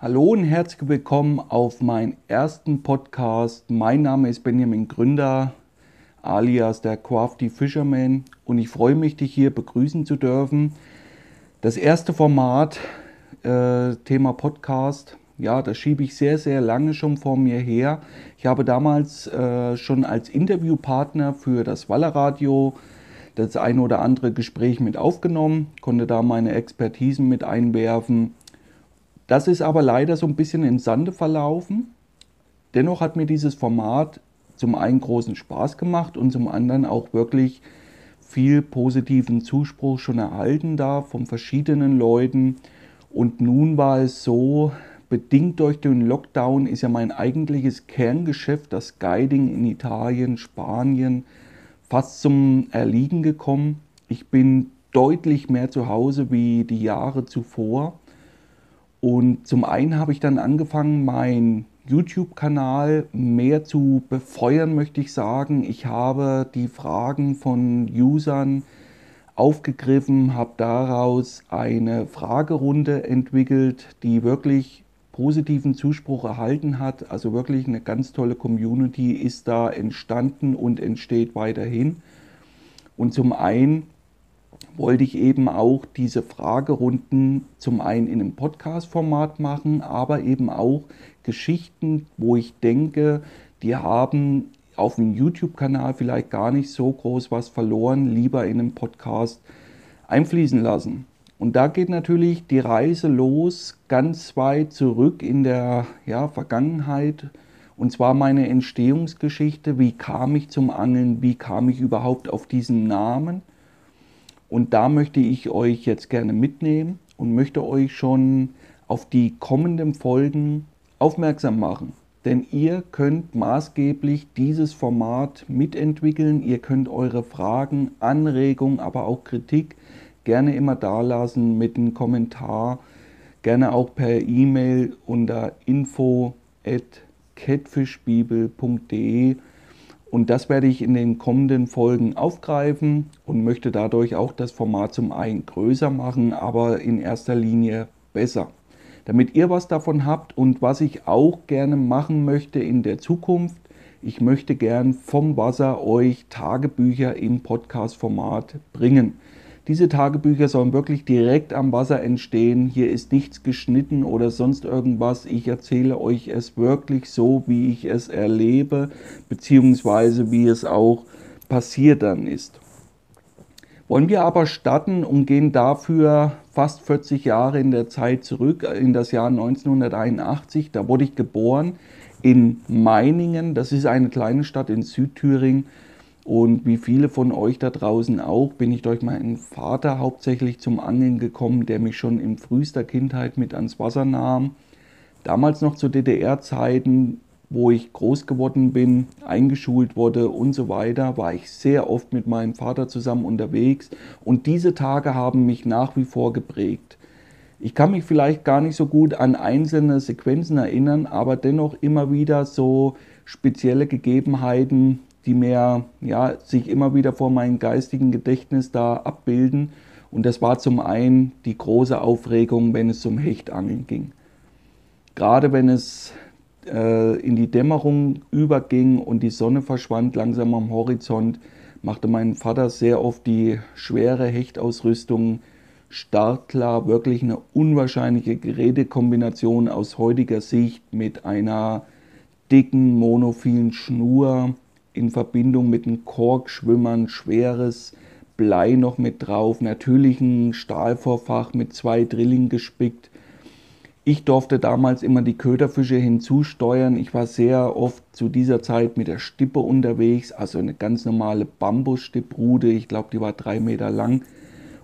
Hallo und herzlich willkommen auf meinen ersten Podcast. Mein Name ist Benjamin Gründer, alias der Crafty Fisherman, und ich freue mich, dich hier begrüßen zu dürfen. Das erste Format, äh, Thema Podcast, ja, das schiebe ich sehr, sehr lange schon vor mir her. Ich habe damals äh, schon als Interviewpartner für das Wallerradio das ein oder andere Gespräch mit aufgenommen, konnte da meine Expertisen mit einwerfen. Das ist aber leider so ein bisschen im Sande verlaufen. Dennoch hat mir dieses Format zum einen großen Spaß gemacht und zum anderen auch wirklich viel positiven Zuspruch schon erhalten da von verschiedenen Leuten. Und nun war es so, bedingt durch den Lockdown ist ja mein eigentliches Kerngeschäft, das Guiding in Italien, Spanien, fast zum Erliegen gekommen. Ich bin deutlich mehr zu Hause wie die Jahre zuvor. Und zum einen habe ich dann angefangen, meinen YouTube-Kanal mehr zu befeuern, möchte ich sagen. Ich habe die Fragen von Usern aufgegriffen, habe daraus eine Fragerunde entwickelt, die wirklich positiven Zuspruch erhalten hat. Also wirklich eine ganz tolle Community ist da entstanden und entsteht weiterhin. Und zum einen wollte ich eben auch diese Fragerunden zum einen in einem Podcast-Format machen, aber eben auch Geschichten, wo ich denke, die haben auf dem YouTube-Kanal vielleicht gar nicht so groß was verloren, lieber in einem Podcast einfließen lassen. Und da geht natürlich die Reise los, ganz weit zurück in der ja, Vergangenheit. Und zwar meine Entstehungsgeschichte. Wie kam ich zum Angeln? Wie kam ich überhaupt auf diesen Namen? Und da möchte ich euch jetzt gerne mitnehmen und möchte euch schon auf die kommenden Folgen aufmerksam machen. Denn ihr könnt maßgeblich dieses Format mitentwickeln. Ihr könnt eure Fragen, Anregungen, aber auch Kritik gerne immer da lassen mit einem Kommentar, gerne auch per E-Mail unter info at catfishbibel.de und das werde ich in den kommenden Folgen aufgreifen und möchte dadurch auch das Format zum einen größer machen, aber in erster Linie besser. Damit ihr was davon habt und was ich auch gerne machen möchte in der Zukunft, ich möchte gern vom Wasser euch Tagebücher im Podcast-Format bringen. Diese Tagebücher sollen wirklich direkt am Wasser entstehen. Hier ist nichts geschnitten oder sonst irgendwas. Ich erzähle euch es wirklich so, wie ich es erlebe, beziehungsweise wie es auch passiert dann ist. Wollen wir aber starten und gehen dafür fast 40 Jahre in der Zeit zurück, in das Jahr 1981. Da wurde ich geboren in Meiningen. Das ist eine kleine Stadt in Südthüringen. Und wie viele von euch da draußen auch, bin ich durch meinen Vater hauptsächlich zum Angeln gekommen, der mich schon in frühester Kindheit mit ans Wasser nahm. Damals noch zu DDR-Zeiten, wo ich groß geworden bin, eingeschult wurde und so weiter, war ich sehr oft mit meinem Vater zusammen unterwegs. Und diese Tage haben mich nach wie vor geprägt. Ich kann mich vielleicht gar nicht so gut an einzelne Sequenzen erinnern, aber dennoch immer wieder so spezielle Gegebenheiten, die mir ja, sich immer wieder vor meinem geistigen Gedächtnis da abbilden. Und das war zum einen die große Aufregung, wenn es zum Hechtangeln ging. Gerade wenn es äh, in die Dämmerung überging und die Sonne verschwand langsam am Horizont, machte mein Vater sehr oft die schwere Hechtausrüstung startklar, wirklich eine unwahrscheinliche Gerätekombination aus heutiger Sicht mit einer dicken monophilen Schnur, in Verbindung mit den Korkschwimmern schweres Blei noch mit drauf, natürlich ein Stahlvorfach mit zwei Drilling gespickt. Ich durfte damals immer die Köderfische hinzusteuern. Ich war sehr oft zu dieser Zeit mit der Stippe unterwegs, also eine ganz normale Bambusstipprute. Ich glaube, die war drei Meter lang.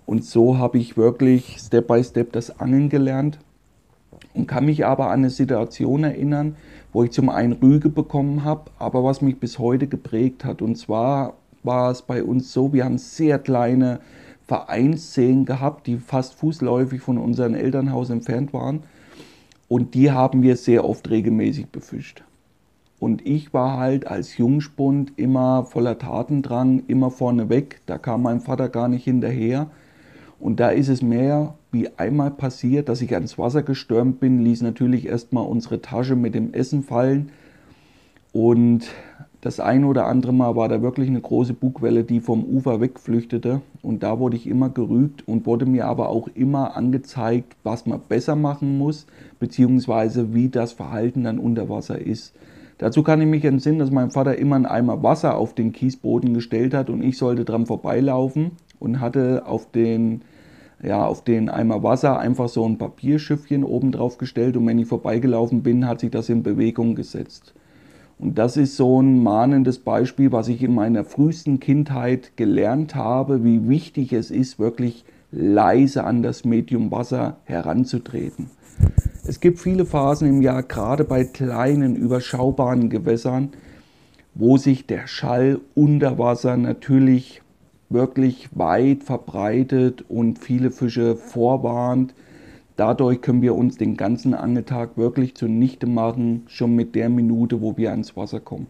Und so habe ich wirklich Step by Step das Angeln gelernt und kann mich aber an eine Situation erinnern, wo ich zum einen Rüge bekommen habe, aber was mich bis heute geprägt hat. Und zwar war es bei uns so, wir haben sehr kleine Vereinsseen gehabt, die fast fußläufig von unserem Elternhaus entfernt waren. Und die haben wir sehr oft regelmäßig befischt. Und ich war halt als Jungspund immer voller Tatendrang, immer vorne weg. Da kam mein Vater gar nicht hinterher. Und da ist es mehr wie einmal passiert, dass ich ans Wasser gestürmt bin, ließ natürlich erstmal unsere Tasche mit dem Essen fallen. Und das eine oder andere Mal war da wirklich eine große Bugwelle, die vom Ufer wegflüchtete. Und da wurde ich immer gerügt und wurde mir aber auch immer angezeigt, was man besser machen muss, beziehungsweise wie das Verhalten dann unter Wasser ist. Dazu kann ich mich entsinnen, dass mein Vater immer einen Eimer Wasser auf den Kiesboden gestellt hat und ich sollte dran vorbeilaufen und hatte auf den ja, auf den Eimer Wasser einfach so ein Papierschiffchen oben drauf gestellt und wenn ich vorbeigelaufen bin, hat sich das in Bewegung gesetzt. Und das ist so ein mahnendes Beispiel, was ich in meiner frühesten Kindheit gelernt habe, wie wichtig es ist, wirklich leise an das Medium Wasser heranzutreten. Es gibt viele Phasen im Jahr, gerade bei kleinen, überschaubaren Gewässern, wo sich der Schall unter Wasser natürlich wirklich weit verbreitet und viele Fische vorwarnt. Dadurch können wir uns den ganzen Angeltag wirklich zunichte machen, schon mit der Minute, wo wir ans Wasser kommen.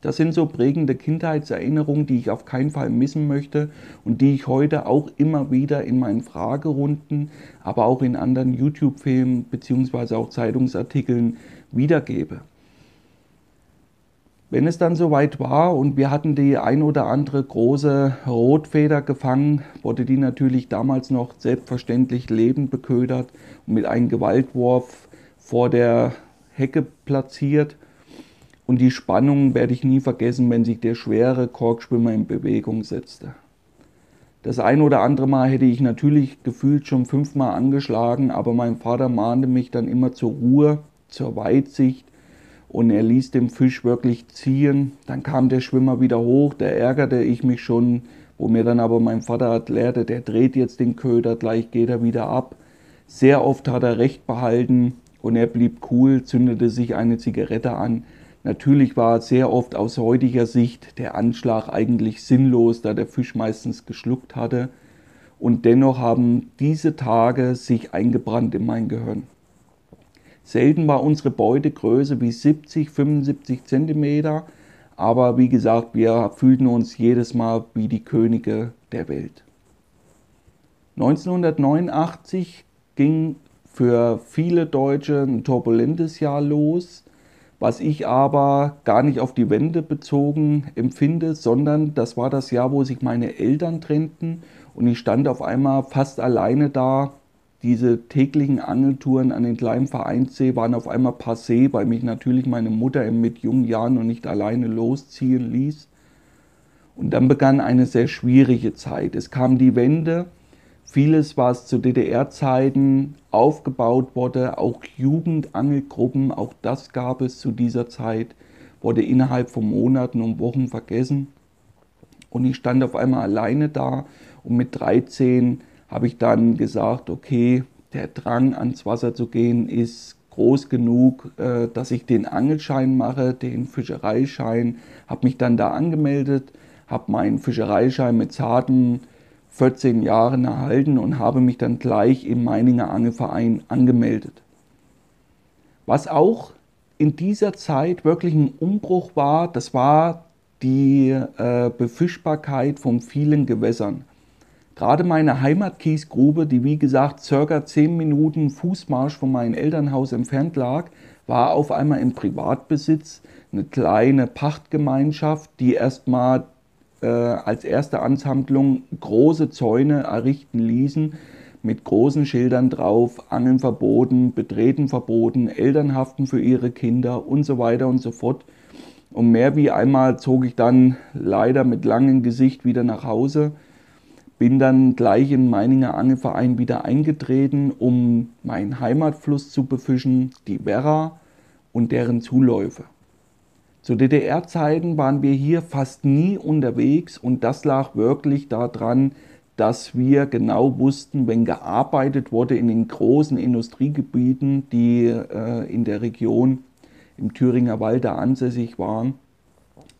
Das sind so prägende Kindheitserinnerungen, die ich auf keinen Fall missen möchte und die ich heute auch immer wieder in meinen Fragerunden, aber auch in anderen YouTube-Filmen bzw. auch Zeitungsartikeln wiedergebe. Wenn es dann soweit war und wir hatten die ein oder andere große Rotfeder gefangen, wurde die natürlich damals noch selbstverständlich lebend beködert und mit einem Gewaltwurf vor der Hecke platziert. Und die Spannung werde ich nie vergessen, wenn sich der schwere Korkschwimmer in Bewegung setzte. Das ein oder andere Mal hätte ich natürlich gefühlt schon fünfmal angeschlagen, aber mein Vater mahnte mich dann immer zur Ruhe, zur Weitsicht und er ließ den Fisch wirklich ziehen. Dann kam der Schwimmer wieder hoch, da ärgerte ich mich schon, wo mir dann aber mein Vater erklärte, der dreht jetzt den Köder, gleich geht er wieder ab. Sehr oft hat er recht behalten und er blieb cool, zündete sich eine Zigarette an. Natürlich war sehr oft aus heutiger Sicht der Anschlag eigentlich sinnlos, da der Fisch meistens geschluckt hatte. Und dennoch haben diese Tage sich eingebrannt in mein Gehirn. Selten war unsere Beute größer wie 70, 75 Zentimeter, aber wie gesagt, wir fühlten uns jedes Mal wie die Könige der Welt. 1989 ging für viele Deutsche ein turbulentes Jahr los, was ich aber gar nicht auf die Wende bezogen empfinde, sondern das war das Jahr, wo sich meine Eltern trennten und ich stand auf einmal fast alleine da diese täglichen Angeltouren an den kleinen Vereinssee waren auf einmal passé, weil mich natürlich meine Mutter mit jungen Jahren noch nicht alleine losziehen ließ. Und dann begann eine sehr schwierige Zeit. Es kam die Wende, vieles, was zu DDR-Zeiten aufgebaut wurde, auch Jugendangelgruppen, auch das gab es zu dieser Zeit, wurde innerhalb von Monaten und Wochen vergessen. Und ich stand auf einmal alleine da und mit 13 habe ich dann gesagt, okay, der Drang ans Wasser zu gehen ist groß genug, äh, dass ich den Angelschein mache, den Fischereischein, habe mich dann da angemeldet, habe meinen Fischereischein mit zarten 14 Jahren erhalten und habe mich dann gleich im Meininger Angelverein angemeldet. Was auch in dieser Zeit wirklich ein Umbruch war, das war die äh, Befischbarkeit von vielen Gewässern. Gerade meine Heimatkiesgrube, die wie gesagt circa 10 Minuten Fußmarsch von meinem Elternhaus entfernt lag, war auf einmal im Privatbesitz. Eine kleine Pachtgemeinschaft, die erstmal äh, als erste Ansammlung große Zäune errichten ließen, mit großen Schildern drauf, Angeln verboten, Betreten verboten, Elternhaften für ihre Kinder und so weiter und so fort. Und mehr wie einmal zog ich dann leider mit langem Gesicht wieder nach Hause bin dann gleich in Meininger Angelverein wieder eingetreten, um meinen Heimatfluss zu befischen, die Werra und deren Zuläufe. Zu DDR-Zeiten waren wir hier fast nie unterwegs und das lag wirklich daran, dass wir genau wussten, wenn gearbeitet wurde in den großen Industriegebieten, die äh, in der Region im Thüringer Wald da ansässig waren.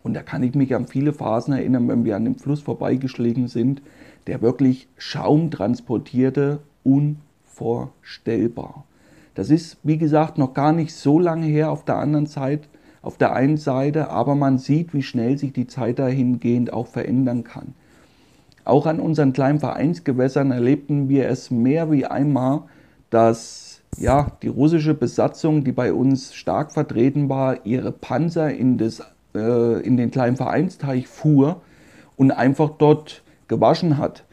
Und da kann ich mich an viele Phasen erinnern, wenn wir an dem Fluss vorbeigeschlagen sind, der wirklich Schaum transportierte, unvorstellbar. Das ist, wie gesagt, noch gar nicht so lange her auf der anderen Seite, auf der einen Seite, aber man sieht, wie schnell sich die Zeit dahingehend auch verändern kann. Auch an unseren kleinen Vereinsgewässern erlebten wir es mehr wie einmal, dass ja, die russische Besatzung, die bei uns stark vertreten war, ihre Panzer in, das, äh, in den kleinen Vereinsteich fuhr und einfach dort gewaschen hat.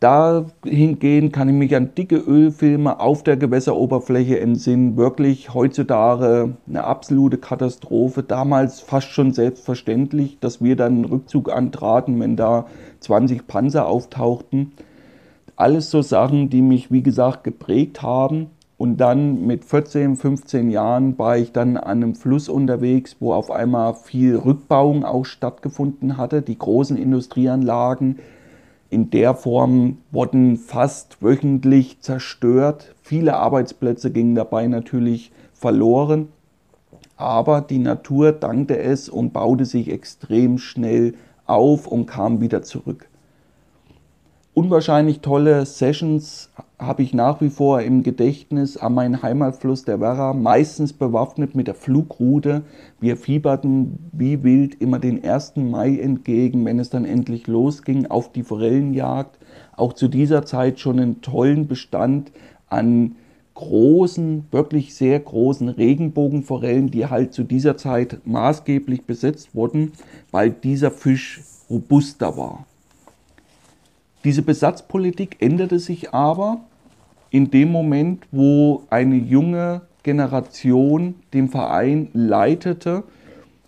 Dahingehend kann ich mich an dicke Ölfilme auf der Gewässeroberfläche entsinnen. Wirklich heutzutage eine absolute Katastrophe. Damals fast schon selbstverständlich, dass wir dann einen Rückzug antraten, wenn da 20 Panzer auftauchten. Alles so Sachen, die mich, wie gesagt, geprägt haben. Und dann mit 14, 15 Jahren war ich dann an einem Fluss unterwegs, wo auf einmal viel Rückbauung auch stattgefunden hatte. Die großen Industrieanlagen, in der Form wurden fast wöchentlich zerstört. Viele Arbeitsplätze gingen dabei natürlich verloren. Aber die Natur dankte es und baute sich extrem schnell auf und kam wieder zurück. Unwahrscheinlich tolle Sessions habe ich nach wie vor im Gedächtnis an meinen Heimatfluss der Werra, meistens bewaffnet mit der Flugroute. Wir fieberten wie wild immer den 1. Mai entgegen, wenn es dann endlich losging auf die Forellenjagd. Auch zu dieser Zeit schon einen tollen Bestand an großen, wirklich sehr großen Regenbogenforellen, die halt zu dieser Zeit maßgeblich besetzt wurden, weil dieser Fisch robuster war. Diese Besatzpolitik änderte sich aber in dem Moment, wo eine junge Generation den Verein leitete.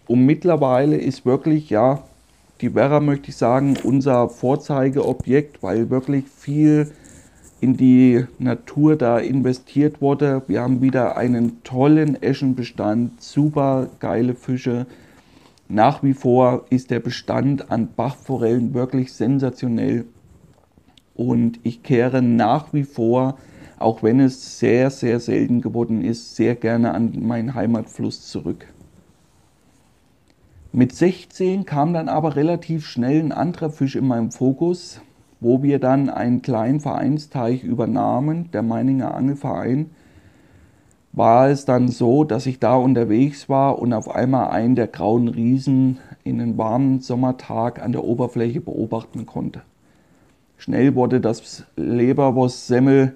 Und mittlerweile ist wirklich, ja, die Werra möchte ich sagen, unser Vorzeigeobjekt, weil wirklich viel in die Natur da investiert wurde. Wir haben wieder einen tollen Eschenbestand, super geile Fische. Nach wie vor ist der Bestand an Bachforellen wirklich sensationell und ich kehre nach wie vor, auch wenn es sehr, sehr selten geworden ist, sehr gerne an meinen Heimatfluss zurück. Mit 16 kam dann aber relativ schnell ein anderer Fisch in meinem Fokus, wo wir dann einen kleinen Vereinsteich übernahmen, der Meininger Angelverein. War es dann so, dass ich da unterwegs war und auf einmal einen der grauen Riesen in einem warmen Sommertag an der Oberfläche beobachten konnte. Schnell wurde das Leberwurst-Semmel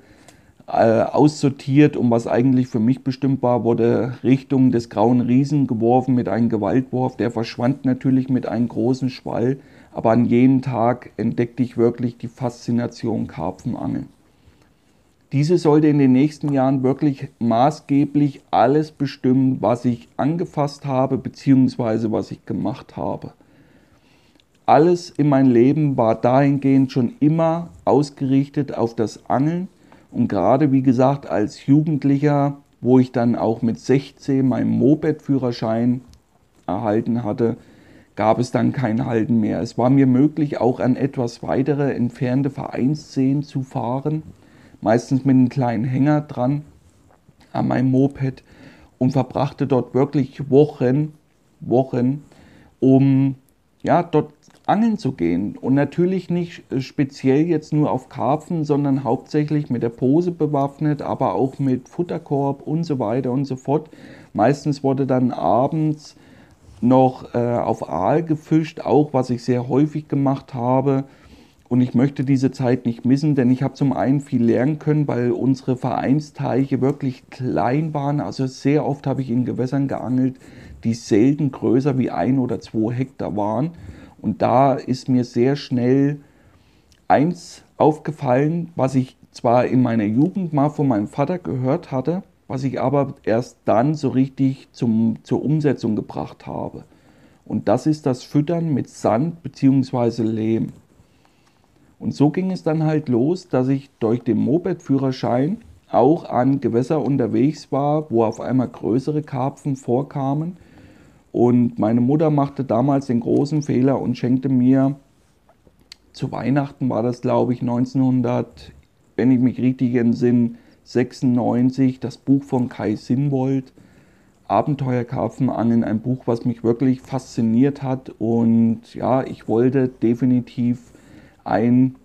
äh, aussortiert und was eigentlich für mich bestimmt war, wurde Richtung des grauen Riesen geworfen mit einem Gewaltwurf. Der verschwand natürlich mit einem großen Schwall, aber an jenem Tag entdeckte ich wirklich die Faszination Karpfenangeln. Diese sollte in den nächsten Jahren wirklich maßgeblich alles bestimmen, was ich angefasst habe bzw. was ich gemacht habe alles in meinem Leben war dahingehend schon immer ausgerichtet auf das Angeln. Und gerade wie gesagt, als Jugendlicher, wo ich dann auch mit 16 meinen Moped-Führerschein erhalten hatte, gab es dann kein Halten mehr. Es war mir möglich, auch an etwas weitere entfernte Vereinsseen zu fahren, meistens mit einem kleinen Hänger dran an meinem Moped und verbrachte dort wirklich Wochen, Wochen, um ja, dort angeln zu gehen. Und natürlich nicht äh, speziell jetzt nur auf Karpfen, sondern hauptsächlich mit der Pose bewaffnet, aber auch mit Futterkorb und so weiter und so fort. Meistens wurde dann abends noch äh, auf Aal gefischt, auch was ich sehr häufig gemacht habe. Und ich möchte diese Zeit nicht missen, denn ich habe zum einen viel lernen können, weil unsere Vereinsteiche wirklich klein waren. Also sehr oft habe ich in Gewässern geangelt, die selten größer wie ein oder zwei Hektar waren. Und da ist mir sehr schnell eins aufgefallen, was ich zwar in meiner Jugend mal von meinem Vater gehört hatte, was ich aber erst dann so richtig zum, zur Umsetzung gebracht habe. Und das ist das Füttern mit Sand bzw. Lehm. Und so ging es dann halt los, dass ich durch den Moped-Führerschein auch an Gewässer unterwegs war, wo auf einmal größere Karpfen vorkamen und meine Mutter machte damals den großen Fehler und schenkte mir zu Weihnachten, war das glaube ich 1900, wenn ich mich richtig entsinne, 96, das Buch von Kai Sinnwold, Abenteuerkarpfenangeln, ein Buch, was mich wirklich fasziniert hat. Und ja, ich wollte definitiv ein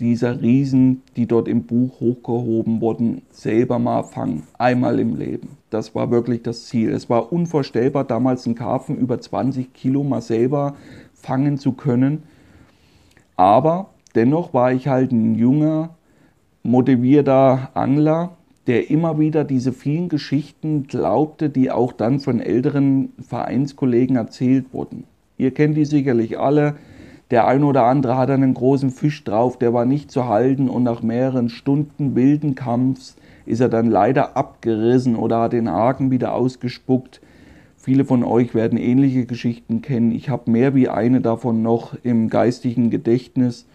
dieser Riesen, die dort im Buch hochgehoben wurden, selber mal fangen. Einmal im Leben. Das war wirklich das Ziel. Es war unvorstellbar, damals einen Karpfen über 20 Kilo mal selber fangen zu können. Aber dennoch war ich halt ein junger, motivierter Angler, der immer wieder diese vielen Geschichten glaubte, die auch dann von älteren Vereinskollegen erzählt wurden. Ihr kennt die sicherlich alle. Der ein oder andere hat einen großen Fisch drauf, der war nicht zu halten und nach mehreren Stunden wilden Kampfs ist er dann leider abgerissen oder hat den Haken wieder ausgespuckt. Viele von euch werden ähnliche Geschichten kennen. Ich habe mehr wie eine davon noch im geistigen Gedächtnis.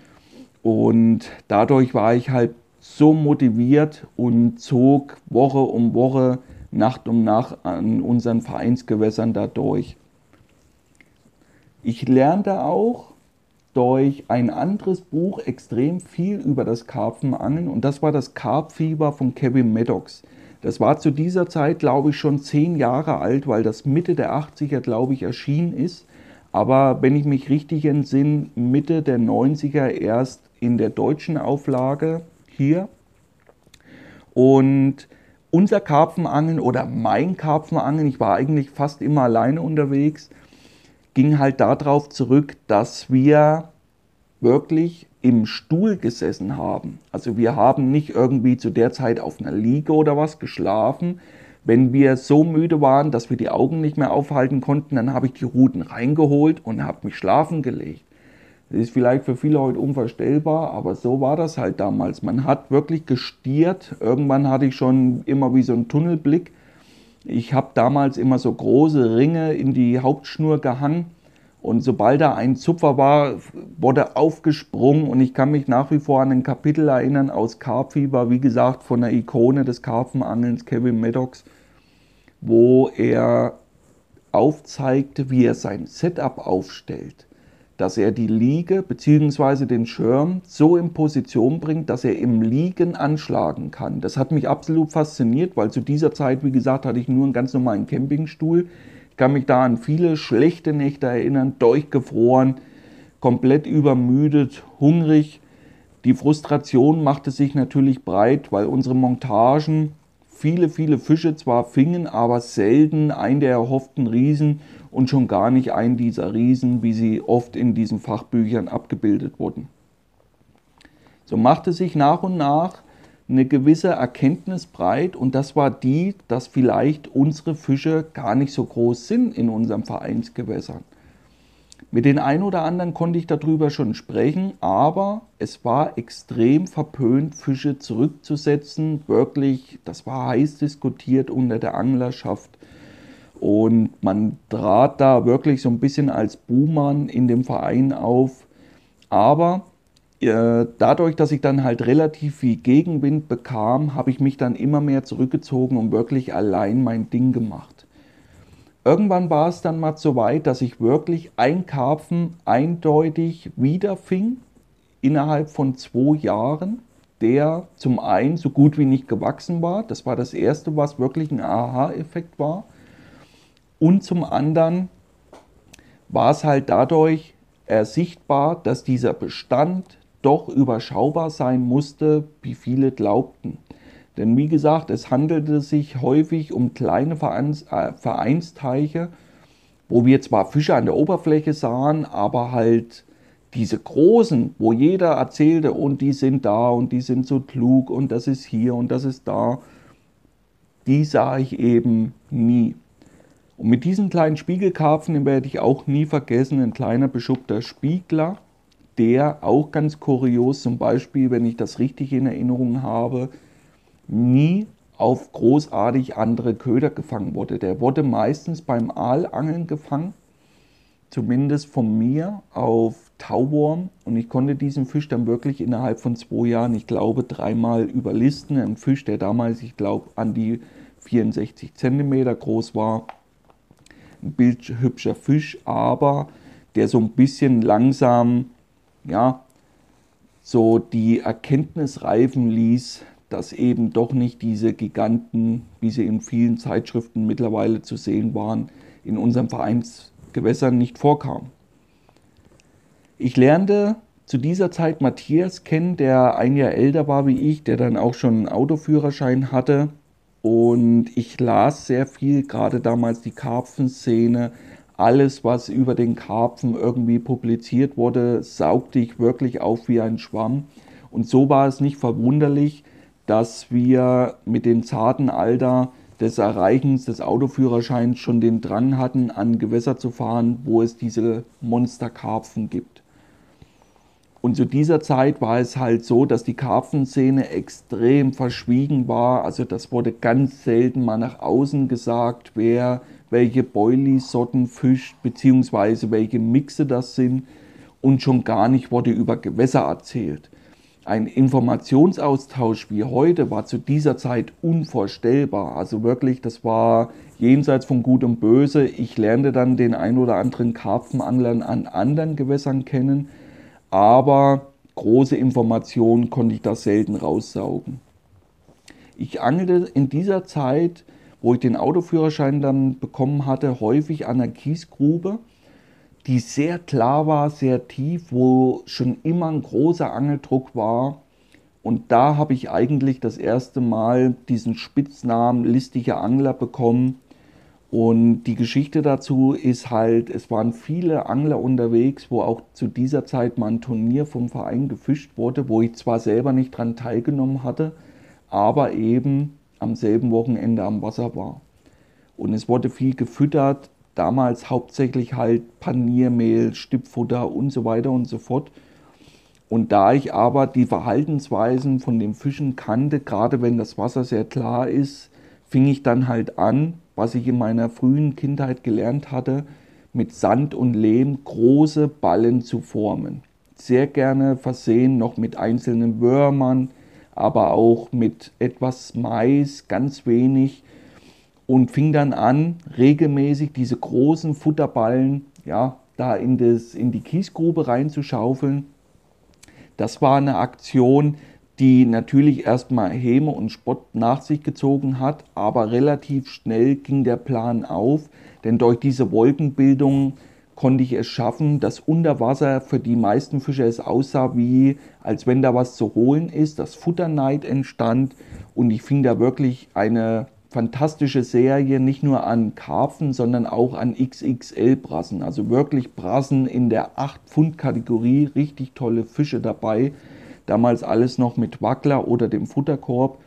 Und dadurch war ich halt so motiviert und zog Woche um Woche, Nacht um Nacht an unseren Vereinsgewässern dadurch. Ich lernte auch durch ein anderes Buch extrem viel über das Karpfenangeln und das war das Karpfieber von Kevin Maddox. Das war zu dieser Zeit, glaube ich, schon zehn Jahre alt, weil das Mitte der 80er, glaube ich, erschienen ist. Aber wenn ich mich richtig entsinne, Mitte der 90er erst in der deutschen Auflage hier. Und unser Karpfenangeln oder mein Karpfenangeln, ich war eigentlich fast immer alleine unterwegs, ging halt darauf zurück, dass wir wirklich im Stuhl gesessen haben. Also wir haben nicht irgendwie zu der Zeit auf einer Liege oder was geschlafen. Wenn wir so müde waren, dass wir die Augen nicht mehr aufhalten konnten, dann habe ich die Ruten reingeholt und habe mich schlafen gelegt. Das ist vielleicht für viele heute unvorstellbar, aber so war das halt damals. Man hat wirklich gestiert. Irgendwann hatte ich schon immer wie so einen Tunnelblick ich habe damals immer so große Ringe in die Hauptschnur gehangen und sobald da ein Zupfer war, wurde aufgesprungen und ich kann mich nach wie vor an ein Kapitel erinnern aus Karpfieber, wie gesagt, von der Ikone des Karpfenangelns Kevin Maddox, wo er aufzeigte, wie er sein Setup aufstellt dass er die Liege bzw. den Schirm so in Position bringt, dass er im Liegen anschlagen kann. Das hat mich absolut fasziniert, weil zu dieser Zeit, wie gesagt, hatte ich nur einen ganz normalen Campingstuhl. Ich kann mich da an viele schlechte Nächte erinnern, durchgefroren, komplett übermüdet, hungrig. Die Frustration machte sich natürlich breit, weil unsere Montagen viele, viele Fische zwar fingen, aber selten einen der erhofften Riesen und schon gar nicht einen dieser Riesen, wie sie oft in diesen Fachbüchern abgebildet wurden. So machte sich nach und nach eine gewisse Erkenntnis breit und das war die, dass vielleicht unsere Fische gar nicht so groß sind in unseren Vereinsgewässern. Mit den einen oder anderen konnte ich darüber schon sprechen, aber es war extrem verpönt, Fische zurückzusetzen. Wirklich, das war heiß diskutiert unter der Anglerschaft. Und man trat da wirklich so ein bisschen als Buhmann in dem Verein auf. Aber äh, dadurch, dass ich dann halt relativ viel Gegenwind bekam, habe ich mich dann immer mehr zurückgezogen und wirklich allein mein Ding gemacht. Irgendwann war es dann mal so weit, dass ich wirklich ein Karpfen eindeutig wiederfing innerhalb von zwei Jahren, der zum einen so gut wie nicht gewachsen war. Das war das erste, was wirklich ein Aha-Effekt war. Und zum anderen war es halt dadurch ersichtbar, dass dieser Bestand doch überschaubar sein musste, wie viele glaubten. Denn wie gesagt, es handelte sich häufig um kleine Vereins, äh, Vereinsteiche, wo wir zwar Fische an der Oberfläche sahen, aber halt diese großen, wo jeder erzählte, und die sind da und die sind so klug und das ist hier und das ist da, die sah ich eben nie. Und mit diesen kleinen Spiegelkarpfen, den werde ich auch nie vergessen, ein kleiner beschuppter Spiegler, der auch ganz kurios, zum Beispiel, wenn ich das richtig in Erinnerung habe, nie auf großartig andere Köder gefangen wurde. Der wurde meistens beim Aalangeln gefangen, zumindest von mir auf Tauwurm. Und ich konnte diesen Fisch dann wirklich innerhalb von zwei Jahren, ich glaube, dreimal überlisten. Ein Fisch, der damals, ich glaube, an die 64 cm groß war. Bildhübscher Fisch, aber der so ein bisschen langsam, ja, so die Erkenntnis reifen ließ, dass eben doch nicht diese Giganten, wie sie in vielen Zeitschriften mittlerweile zu sehen waren, in unserem Vereinsgewässern nicht vorkamen. Ich lernte zu dieser Zeit Matthias kennen, der ein Jahr älter war wie ich, der dann auch schon einen Autoführerschein hatte. Und ich las sehr viel, gerade damals die Karpfenszene, alles, was über den Karpfen irgendwie publiziert wurde, saugte ich wirklich auf wie ein Schwamm. Und so war es nicht verwunderlich, dass wir mit dem zarten Alter des Erreichens des Autoführerscheins schon den Drang hatten, an Gewässer zu fahren, wo es diese Monsterkarpfen gibt. Und zu dieser Zeit war es halt so, dass die Karpfenszene extrem verschwiegen war. Also das wurde ganz selten mal nach außen gesagt, wer welche Boilie-Sorten fischt, beziehungsweise welche Mixe das sind. Und schon gar nicht wurde über Gewässer erzählt. Ein Informationsaustausch wie heute war zu dieser Zeit unvorstellbar. Also wirklich, das war jenseits von Gut und Böse. Ich lernte dann den ein oder anderen Karpfenanglern an anderen Gewässern kennen, aber große Informationen konnte ich da selten raussaugen. Ich angelte in dieser Zeit, wo ich den Autoführerschein dann bekommen hatte, häufig an der Kiesgrube die sehr klar war, sehr tief, wo schon immer ein großer Angeldruck war. Und da habe ich eigentlich das erste Mal diesen Spitznamen listiger Angler bekommen. Und die Geschichte dazu ist halt, es waren viele Angler unterwegs, wo auch zu dieser Zeit mal ein Turnier vom Verein gefischt wurde, wo ich zwar selber nicht dran teilgenommen hatte, aber eben am selben Wochenende am Wasser war. Und es wurde viel gefüttert, damals hauptsächlich halt Paniermehl, Stippfutter und so weiter und so fort. Und da ich aber die Verhaltensweisen von den Fischen kannte, gerade wenn das Wasser sehr klar ist, fing ich dann halt an, was ich in meiner frühen Kindheit gelernt hatte, mit Sand und Lehm große Ballen zu formen. Sehr gerne versehen noch mit einzelnen Würmern, aber auch mit etwas Mais, ganz wenig und fing dann an, regelmäßig diese großen Futterballen ja, da in, das, in die Kiesgrube reinzuschaufeln. Das war eine Aktion, die natürlich erstmal Häme und Spott nach sich gezogen hat, aber relativ schnell ging der Plan auf, denn durch diese Wolkenbildung konnte ich es schaffen, dass unter Wasser für die meisten Fische es aussah, wie als wenn da was zu holen ist, dass Futterneid entstand und ich fing da wirklich eine fantastische Serie, nicht nur an Karpfen, sondern auch an XXL-Brassen. Also wirklich Brassen in der 8-Pfund-Kategorie, richtig tolle Fische dabei. Damals alles noch mit Wackler oder dem Futterkorb.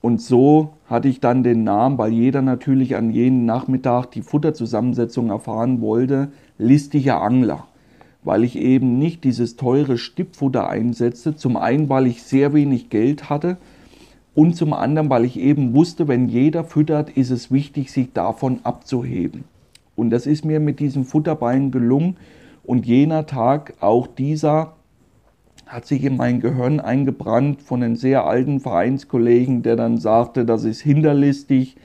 Und so hatte ich dann den Namen, weil jeder natürlich an jenem Nachmittag die Futterzusammensetzung erfahren wollte, listiger Angler. Weil ich eben nicht dieses teure Stippfutter einsetzte. Zum einen, weil ich sehr wenig Geld hatte und zum anderen, weil ich eben wusste, wenn jeder füttert, ist es wichtig, sich davon abzuheben. Und das ist mir mit diesem Futterbein gelungen. Und jener Tag, auch dieser, hat sich in mein Gehirn eingebrannt von einem sehr alten Vereinskollegen, der dann sagte, das ist hinterlistig,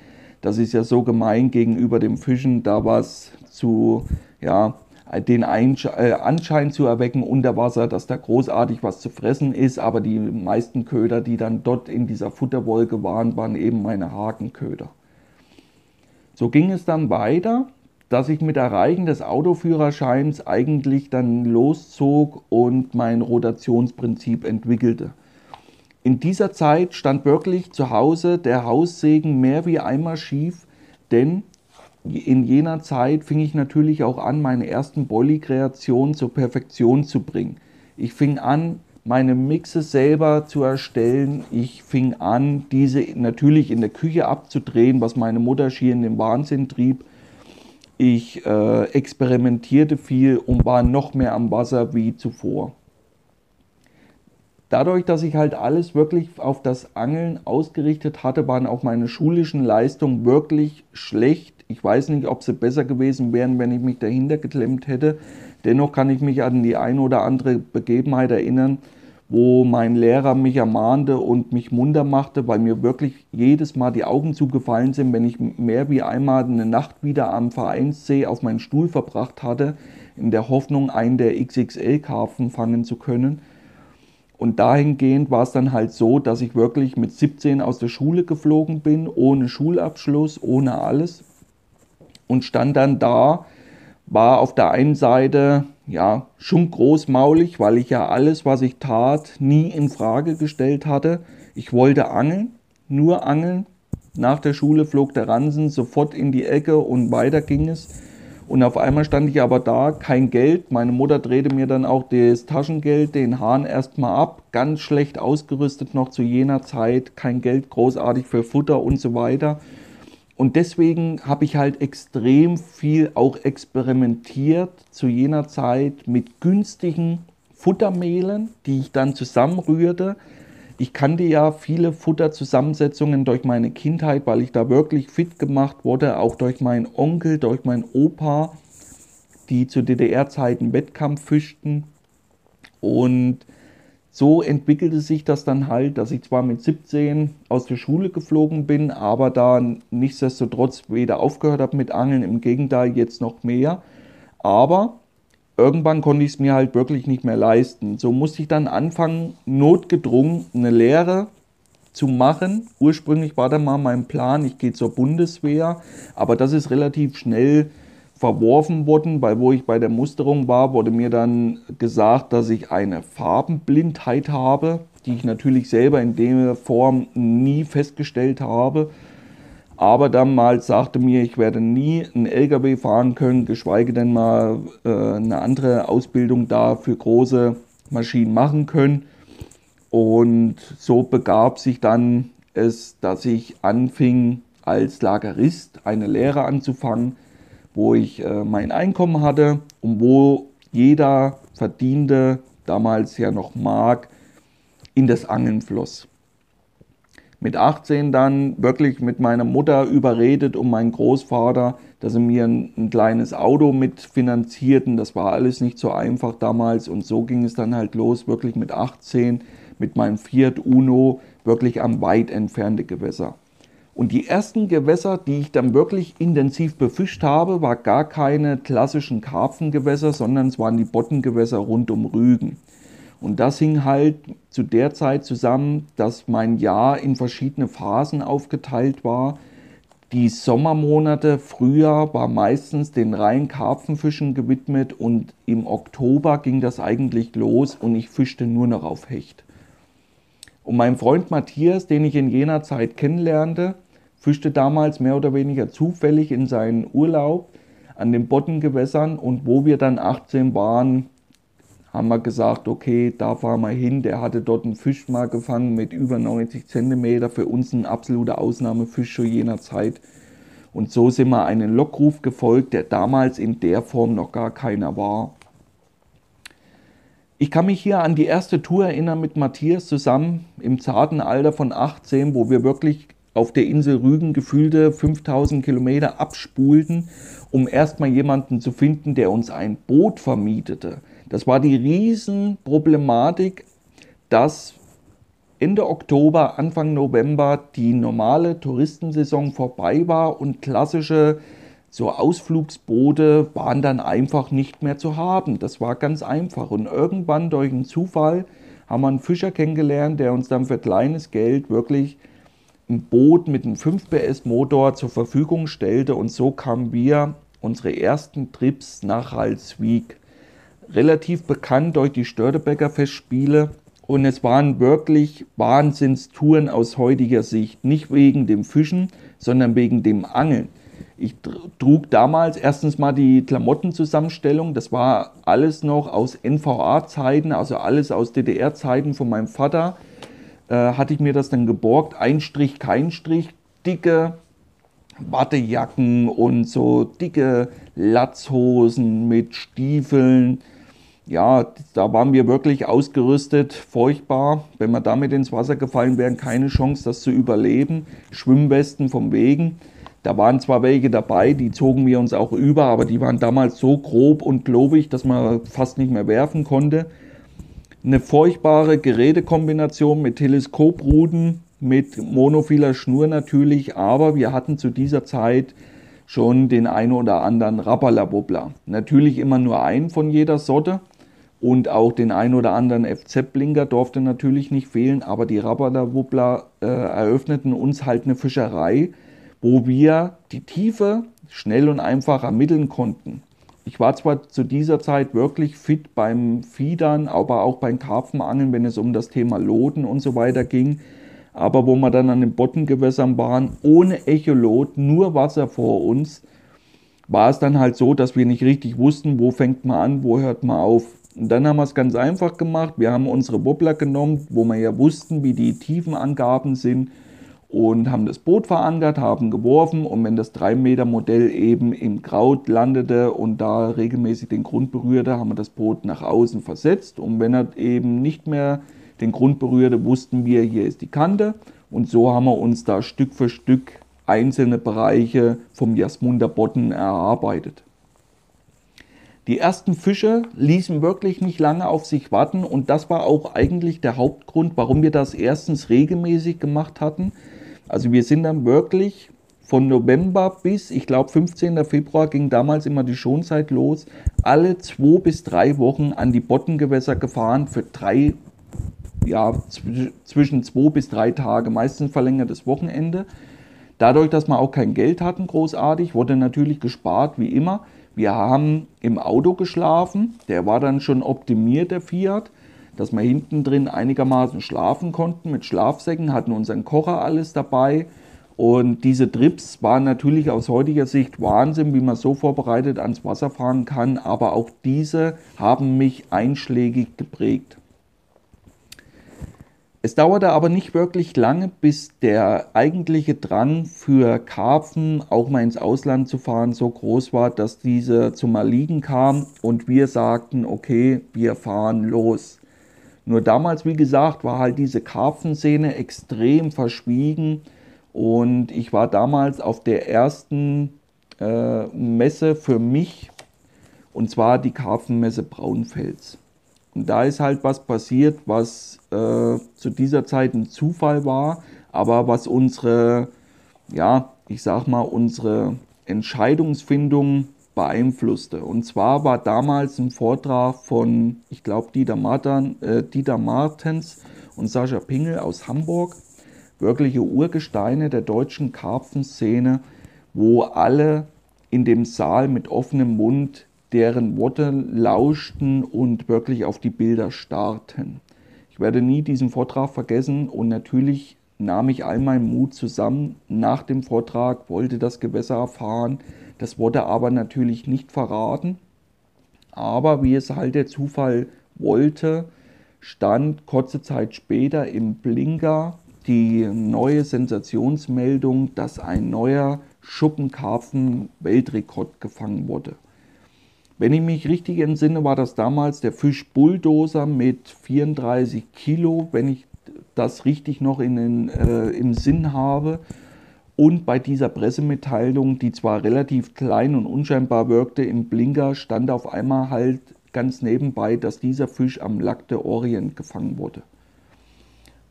das ist ja so gemein gegenüber dem Fischen, da was zu, ja, den äh, Anschein zu erwecken unter Wasser, dass da großartig was zu fressen ist, aber die meisten Köder, die dann dort in dieser Futterwolke waren, waren eben meine Hakenköder. So ging es dann weiter, dass ich mit Erreichen des Autoführerscheins eigentlich dann loszog und mein Rotationsprinzip entwickelte. In dieser Zeit stand wirklich zu Hause der Haussegen mehr wie einmal schief, denn in jener Zeit fing ich natürlich auch an, meine ersten Bolli-Kreationen zur Perfektion zu bringen. Ich fing an, meine Mixe selber zu erstellen. Ich fing an, diese natürlich in der Küche abzudrehen, was meine Mutter schier in den Wahnsinn trieb. Ich äh, experimentierte viel und war noch mehr am Wasser wie zuvor. Dadurch, dass ich halt alles wirklich auf das Angeln ausgerichtet hatte, waren auch meine schulischen Leistungen wirklich schlecht ich weiß nicht, ob sie besser gewesen wären, wenn ich mich dahinter geklemmt hätte. Dennoch kann ich mich an die eine oder andere Begebenheit erinnern, wo mein Lehrer mich ermahnte und mich munter machte, weil mir wirklich jedes Mal die Augen zugefallen sind, wenn ich mehr wie einmal eine Nacht wieder am Vereinssee auf meinen Stuhl verbracht hatte, in der Hoffnung, einen der XXL-Karpfen fangen zu können. Und dahingehend war es dann halt so, dass ich wirklich mit 17 aus der Schule geflogen bin, ohne Schulabschluss, ohne alles und stand dann da, war auf der einen Seite ja schon großmaulig, weil ich ja alles, was ich tat, nie in Frage gestellt hatte. Ich wollte angeln, nur angeln. Nach der Schule flog der Ransen sofort in die Ecke und weiter ging es. Und auf einmal stand ich aber da, kein Geld. Meine Mutter drehte mir dann auch das Taschengeld, den Hahn erstmal ab. Ganz schlecht ausgerüstet noch zu jener Zeit. Kein Geld großartig für Futter und so weiter. Und deswegen habe ich halt extrem viel auch experimentiert zu jener Zeit mit günstigen Futtermehlen, die ich dann zusammenrührte. Ich kannte ja viele Futterzusammensetzungen durch meine Kindheit, weil ich da wirklich fit gemacht wurde, auch durch meinen Onkel, durch meinen Opa, die zu DDR-Zeiten Wettkampf fischten. Und so entwickelte sich das dann halt, dass ich zwar mit 17 aus der Schule geflogen bin, aber da nichtsdestotrotz weder aufgehört habe mit Angeln, im Gegenteil jetzt noch mehr. Aber irgendwann konnte ich es mir halt wirklich nicht mehr leisten. So musste ich dann anfangen, notgedrungen eine Lehre zu machen. Ursprünglich war da mal mein Plan, ich gehe zur Bundeswehr, aber das ist relativ schnell verworfen worden, weil wo ich bei der Musterung war, wurde mir dann gesagt, dass ich eine Farbenblindheit habe, die ich natürlich selber in der Form nie festgestellt habe aber damals sagte mir, ich werde nie einen LKW fahren können, geschweige denn mal äh, eine andere Ausbildung da für große Maschinen machen können. Und so begab sich dann es, dass ich anfing, als Lagerist eine Lehre anzufangen, wo ich äh, mein Einkommen hatte und wo jeder Verdiente, damals ja noch Mark, in das Angeln floss mit 18 dann wirklich mit meiner Mutter überredet und meinen Großvater, dass sie mir ein, ein, kleines Auto mitfinanzierten. Das war alles nicht so einfach damals und so ging es dann halt los, wirklich mit 18 mit meinem Fiat Uno wirklich am weit entfernte Gewässer. Und die ersten Gewässer, die ich dann wirklich intensiv befischt habe, war gar keine klassischen Karpfengewässer, sondern es waren die Bottengewässer rund um Rügen. Und das hing halt zu der Zeit zusammen, dass mein Jahr in verschiedene Phasen aufgeteilt war. Die Sommermonate, Frühjahr war meistens den reinen Karpfenfischen gewidmet und im Oktober ging das eigentlich los und ich fischte nur noch auf Hecht. Und mein Freund Matthias, den ich in jener Zeit kennenlernte, fischte damals mehr oder weniger zufällig in seinen Urlaub an den Bottengewässern und wo wir dann 18 waren, haben wir gesagt, okay, da fahren wir hin. Der hatte dort einen Fisch mal gefangen mit über 90 cm. Für uns ein absoluter Ausnahmefisch zu jener Zeit. Und so sind wir einen Lockruf gefolgt, der damals in der Form noch gar keiner war. Ich kann mich hier an die erste Tour erinnern mit Matthias zusammen im zarten Alter von 18, wo wir wirklich auf der Insel Rügen gefühlte 5000 Kilometer abspulten, um erstmal jemanden zu finden, der uns ein Boot vermietete. Das war die Riesenproblematik, dass Ende Oktober, Anfang November die normale Touristensaison vorbei war und klassische so Ausflugsboote waren dann einfach nicht mehr zu haben. Das war ganz einfach. Und irgendwann durch einen Zufall haben wir einen Fischer kennengelernt, der uns dann für kleines Geld wirklich ein Boot mit einem 5 PS Motor zur Verfügung stellte. Und so kamen wir unsere ersten Trips nach Ralswiek relativ bekannt durch die Störtebecker Festspiele. Und es waren wirklich Wahnsinnstouren aus heutiger Sicht. Nicht wegen dem Fischen, sondern wegen dem Angeln. Ich trug damals erstens mal die Klamottenzusammenstellung. Das war alles noch aus NVA-Zeiten, also alles aus DDR-Zeiten von meinem Vater. Äh, hatte ich mir das dann geborgt. Ein Strich, kein Strich. Dicke Wattejacken und so dicke Latzhosen mit Stiefeln ja, da waren wir wirklich ausgerüstet, furchtbar. Wenn wir damit ins Wasser gefallen wären, keine Chance, das zu überleben. Schwimmwesten vom Wegen. Da waren zwar welche dabei, die zogen wir uns auch über, aber die waren damals so grob und globig, dass man fast nicht mehr werfen konnte. Eine furchtbare Gerätekombination mit Teleskopruden, mit monophiler Schnur natürlich, aber wir hatten zu dieser Zeit schon den einen oder anderen Rappala-Wobbler. Natürlich immer nur einen von jeder Sorte. Und auch den ein oder anderen FZ-Blinker durfte natürlich nicht fehlen, aber die Rabader-Wuppler äh, eröffneten uns halt eine Fischerei, wo wir die Tiefe schnell und einfach ermitteln konnten. Ich war zwar zu dieser Zeit wirklich fit beim Fiedern, aber auch beim Karpfenangeln, wenn es um das Thema Loten und so weiter ging. Aber wo wir dann an den Bottengewässern waren, ohne Echolot, nur Wasser vor uns, war es dann halt so, dass wir nicht richtig wussten, wo fängt man an, wo hört man auf. Und dann haben wir es ganz einfach gemacht. Wir haben unsere Wobbler genommen, wo wir ja wussten, wie die Tiefenangaben sind und haben das Boot verankert, haben geworfen und wenn das 3 Meter Modell eben im Kraut landete und da regelmäßig den Grund berührte, haben wir das Boot nach außen versetzt und wenn er eben nicht mehr den Grund berührte, wussten wir, hier ist die Kante und so haben wir uns da Stück für Stück einzelne Bereiche vom Jasmunder Bodden erarbeitet. Die ersten Fische ließen wirklich nicht lange auf sich warten und das war auch eigentlich der Hauptgrund, warum wir das erstens regelmäßig gemacht hatten. Also wir sind dann wirklich von November bis, ich glaube, 15. Februar ging damals immer die Schonzeit los, alle zwei bis drei Wochen an die Bottengewässer gefahren für drei, ja, zwischen zwei bis drei Tage, meistens verlängertes Wochenende. Dadurch, dass wir auch kein Geld hatten, großartig, wurde natürlich gespart, wie immer. Wir haben im Auto geschlafen, der war dann schon optimiert, der Fiat, dass wir hinten drin einigermaßen schlafen konnten mit Schlafsäcken, hatten unseren Kocher alles dabei. Und diese Trips waren natürlich aus heutiger Sicht Wahnsinn, wie man so vorbereitet ans Wasser fahren kann, aber auch diese haben mich einschlägig geprägt. Es dauerte aber nicht wirklich lange, bis der eigentliche Drang für Karpfen, auch mal ins Ausland zu fahren, so groß war, dass diese zum Erliegen kam und wir sagten, okay, wir fahren los. Nur damals, wie gesagt, war halt diese Karpfenszene extrem verschwiegen und ich war damals auf der ersten äh, Messe für mich und zwar die Karpfenmesse Braunfels. Und da ist halt was passiert, was äh, zu dieser Zeit ein Zufall war, aber was unsere, ja, ich sag mal, unsere Entscheidungsfindung beeinflusste. Und zwar war damals ein Vortrag von, ich glaube, Dieter, äh, Dieter Martens und Sascha Pingel aus Hamburg, wirkliche Urgesteine der deutschen Karpfenszene, wo alle in dem Saal mit offenem Mund deren Worte lauschten und wirklich auf die Bilder starrten. Ich werde nie diesen Vortrag vergessen und natürlich nahm ich all meinen Mut zusammen nach dem Vortrag, wollte das Gewässer erfahren. Das wurde aber natürlich nicht verraten. Aber wie es halt der Zufall wollte, stand kurze Zeit später im Blinker die neue Sensationsmeldung, dass ein neuer Schuppenkarpfen-Weltrekord gefangen wurde. Wenn ich mich richtig entsinne, war das damals der Fisch Bulldozer mit 34 Kilo, wenn ich das richtig noch in den, äh, im Sinn habe. Und bei dieser Pressemitteilung, die zwar relativ klein und unscheinbar wirkte, im Blinker stand auf einmal halt ganz nebenbei, dass dieser Fisch am Lac de Orient gefangen wurde.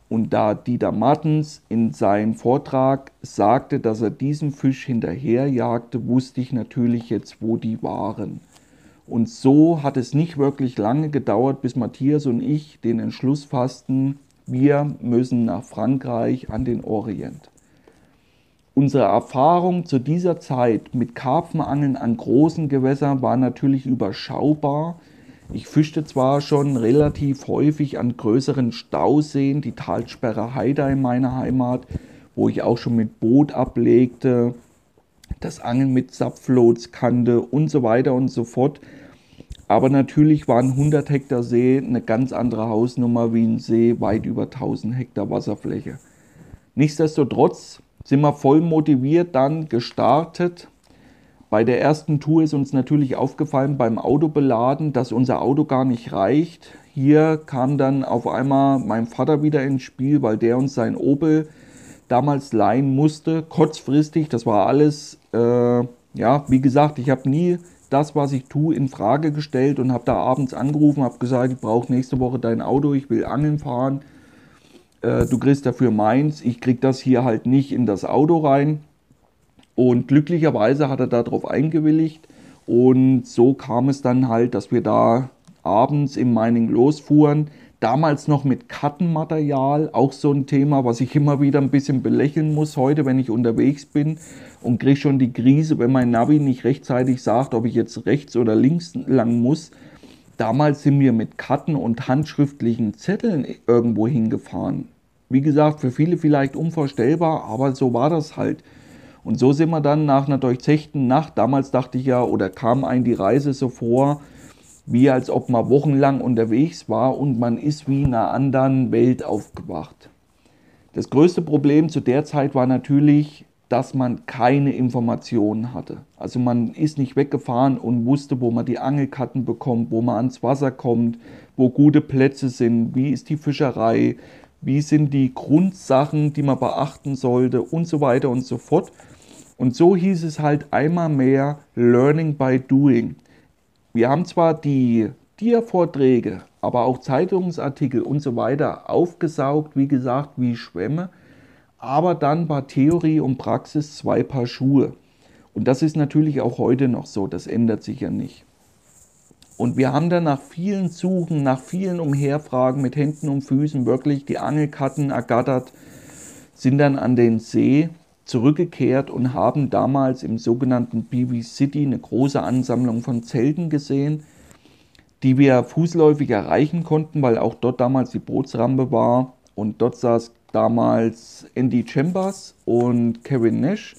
Und da Dieter Martens in seinem Vortrag sagte, dass er diesen Fisch hinterherjagte, wusste ich natürlich jetzt, wo die waren. Und so hat es nicht wirklich lange gedauert, bis Matthias und ich den Entschluss fassten, wir müssen nach Frankreich an den Orient. Unsere Erfahrung zu dieser Zeit mit Karpfenangeln an großen Gewässern war natürlich überschaubar. Ich fischte zwar schon relativ häufig an größeren Stauseen, die Talsperre Heide in meiner Heimat, wo ich auch schon mit Boot ablegte, das Angeln mit Subfloats kannte und so weiter und so fort. Aber natürlich waren 100 Hektar See eine ganz andere Hausnummer wie ein See weit über 1000 Hektar Wasserfläche. Nichtsdestotrotz sind wir voll motiviert dann gestartet. Bei der ersten Tour ist uns natürlich aufgefallen beim Autobeladen, dass unser Auto gar nicht reicht. Hier kam dann auf einmal mein Vater wieder ins Spiel, weil der uns sein Opel damals leihen musste, kurzfristig. Das war alles, äh, ja, wie gesagt, ich habe nie das, was ich tue, in Frage gestellt und habe da abends angerufen, habe gesagt, ich brauche nächste Woche dein Auto, ich will angeln fahren. Äh, du kriegst dafür meins, ich krieg das hier halt nicht in das Auto rein. Und glücklicherweise hat er darauf eingewilligt und so kam es dann halt, dass wir da abends im Mining losfuhren. Damals noch mit Kartenmaterial, auch so ein Thema, was ich immer wieder ein bisschen belächeln muss heute, wenn ich unterwegs bin und kriege schon die Krise, wenn mein Navi nicht rechtzeitig sagt, ob ich jetzt rechts oder links lang muss. Damals sind wir mit Karten und handschriftlichen Zetteln irgendwo hingefahren. Wie gesagt, für viele vielleicht unvorstellbar, aber so war das halt. Und so sind wir dann nach einer durchzechten Nacht, damals dachte ich ja, oder kam ein die Reise so vor, wie als ob man wochenlang unterwegs war und man ist wie in einer anderen Welt aufgewacht. Das größte Problem zu der Zeit war natürlich, dass man keine Informationen hatte. Also man ist nicht weggefahren und wusste, wo man die Angelkarten bekommt, wo man ans Wasser kommt, wo gute Plätze sind, wie ist die Fischerei, wie sind die Grundsachen, die man beachten sollte und so weiter und so fort. Und so hieß es halt einmal mehr Learning by Doing. Wir haben zwar die Dia-Vorträge, aber auch Zeitungsartikel und so weiter aufgesaugt, wie gesagt, wie Schwämme, aber dann war Theorie und Praxis zwei Paar Schuhe. Und das ist natürlich auch heute noch so, das ändert sich ja nicht. Und wir haben dann nach vielen Suchen, nach vielen Umherfragen mit Händen und Füßen wirklich die Angelkarten ergattert, sind dann an den See zurückgekehrt und haben damals im sogenannten BB City eine große Ansammlung von Zelten gesehen, die wir fußläufig erreichen konnten, weil auch dort damals die Bootsrampe war. Und dort saß damals Andy Chambers und Kevin Nash